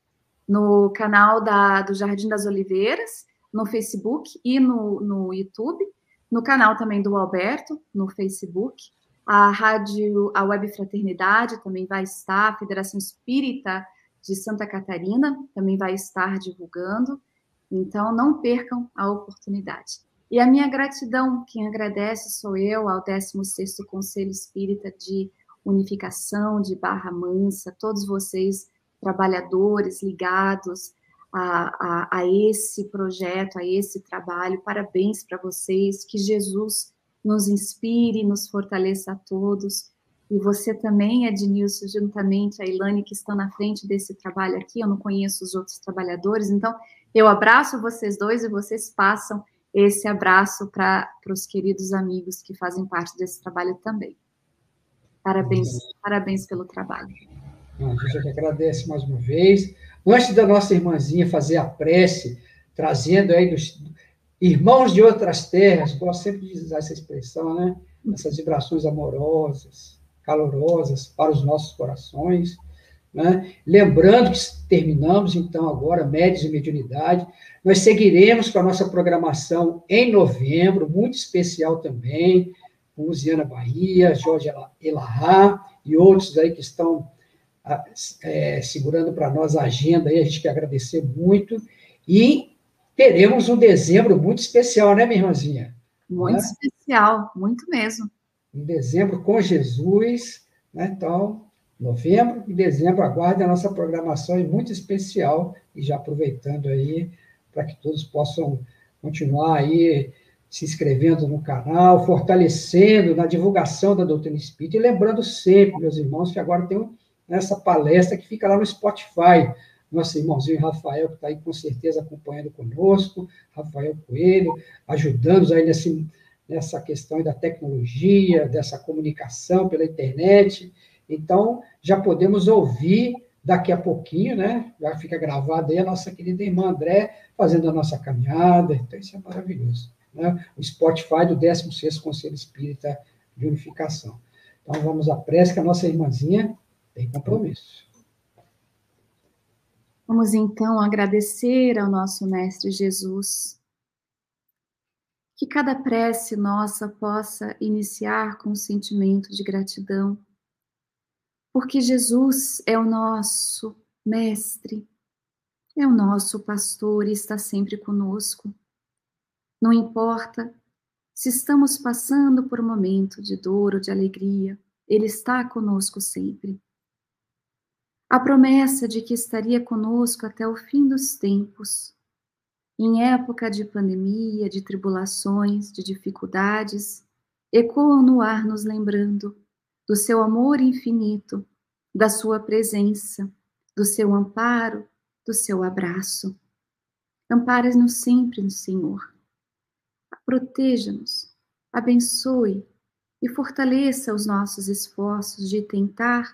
S2: no canal da, do Jardim das Oliveiras, no Facebook e no, no YouTube, no canal também do Alberto, no Facebook. A rádio, a Web Fraternidade também vai estar, a Federação Espírita de Santa Catarina também vai estar divulgando. Então, não percam a oportunidade. E a minha gratidão, quem agradece sou eu, ao 16º Conselho Espírita de Unificação de Barra Mansa, todos vocês, trabalhadores ligados a, a, a esse projeto, a esse trabalho, parabéns para vocês, que Jesus nos inspire, nos fortaleça a todos, e você também, Ednilson, juntamente a Ilane, que estão na frente desse trabalho aqui, eu não conheço os outros trabalhadores, então eu abraço vocês dois e vocês passam esse abraço para os queridos amigos que fazem parte desse trabalho também. Parabéns, parabéns pelo trabalho.
S1: A gente que agradece mais uma vez. Antes da nossa irmãzinha fazer a prece, trazendo aí dos irmãos de outras terras, gosto sempre de usar essa expressão, né? Essas vibrações amorosas, calorosas para os nossos corações. Né? Lembrando que terminamos, então, agora, médios e mediunidade. Nós seguiremos com a nossa programação em novembro, muito especial também, com Luciana Bahia, Jorge Elahá e outros aí que estão é, segurando para nós a agenda aí, a gente quer agradecer muito. E teremos um dezembro muito especial, né, minha irmãzinha?
S2: Muito né? especial, muito mesmo
S1: em dezembro com Jesus, né? Então, novembro e dezembro aguardem a nossa programação muito especial e já aproveitando aí para que todos possam continuar aí se inscrevendo no canal, fortalecendo na divulgação da doutrina espírita e lembrando sempre, meus irmãos, que agora tem essa palestra que fica lá no Spotify, nosso irmãozinho Rafael, que está aí com certeza acompanhando conosco, Rafael Coelho, ajudando aí nesse, nessa questão da tecnologia, dessa comunicação pela internet. Então, já podemos ouvir daqui a pouquinho, né? Já fica gravado aí a nossa querida irmã André fazendo a nossa caminhada. Então, isso é maravilhoso. Né? O Spotify do 16º Conselho Espírita de Unificação. Então, vamos à prece, que a nossa irmãzinha tem compromisso.
S2: Vamos então agradecer ao nosso Mestre Jesus que cada prece nossa possa iniciar com um sentimento de gratidão, porque Jesus é o nosso mestre, é o nosso pastor e está sempre conosco. Não importa se estamos passando por um momento de dor ou de alegria, Ele está conosco sempre. A promessa de que estaria conosco até o fim dos tempos em época de pandemia, de tribulações, de dificuldades, ecoam no ar nos lembrando do seu amor infinito, da sua presença, do seu amparo, do seu abraço. Ampare-nos sempre no Senhor. Proteja-nos, abençoe e fortaleça os nossos esforços de tentar,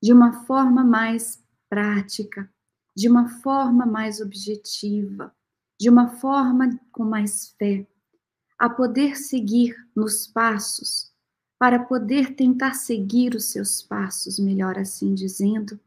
S2: de uma forma mais prática, de uma forma mais objetiva, de uma forma com mais fé, a poder seguir nos passos, para poder tentar seguir os seus passos, melhor assim dizendo,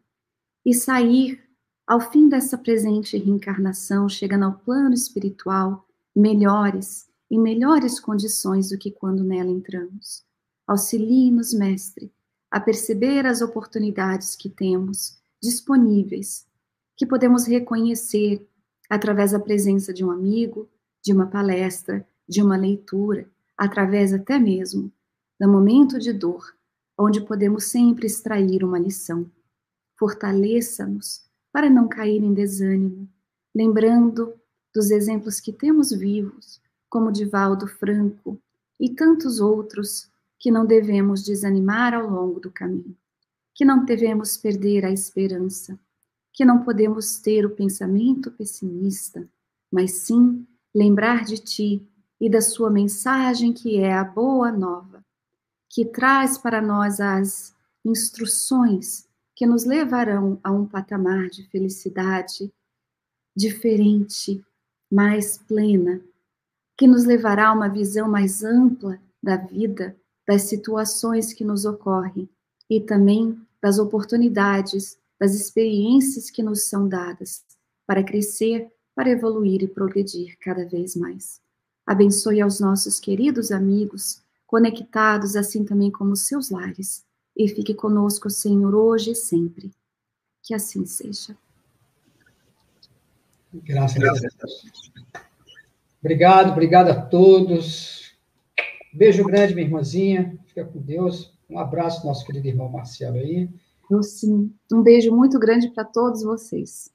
S2: e sair ao fim dessa presente reencarnação, chegando ao plano espiritual, melhores, em melhores condições do que quando nela entramos. Auxilie-nos, Mestre, a perceber as oportunidades que temos disponíveis, que podemos reconhecer através da presença de um amigo, de uma palestra, de uma leitura, através até mesmo do momento de dor, onde podemos sempre extrair uma lição. Fortaleça-nos para não cair em desânimo, lembrando dos exemplos que temos vivos, como Divaldo Franco e tantos outros que não devemos desanimar ao longo do caminho, que não devemos perder a esperança, que não podemos ter o pensamento pessimista, mas sim lembrar de ti e da sua mensagem que é a boa nova, que traz para nós as instruções que nos levarão a um patamar de felicidade diferente, mais plena, que nos levará a uma visão mais ampla da vida, das situações que nos ocorrem e também das oportunidades das experiências que nos são dadas para crescer, para evoluir e progredir cada vez mais. Abençoe aos nossos queridos amigos, conectados assim também como seus lares, e fique conosco, Senhor, hoje e sempre. Que assim seja.
S1: Graças a Deus. Obrigado, obrigado a todos. Beijo grande, minha irmãzinha. Fica com Deus. Um abraço, nosso querido irmão Marcelo aí.
S2: Sim. Um beijo muito grande para todos vocês.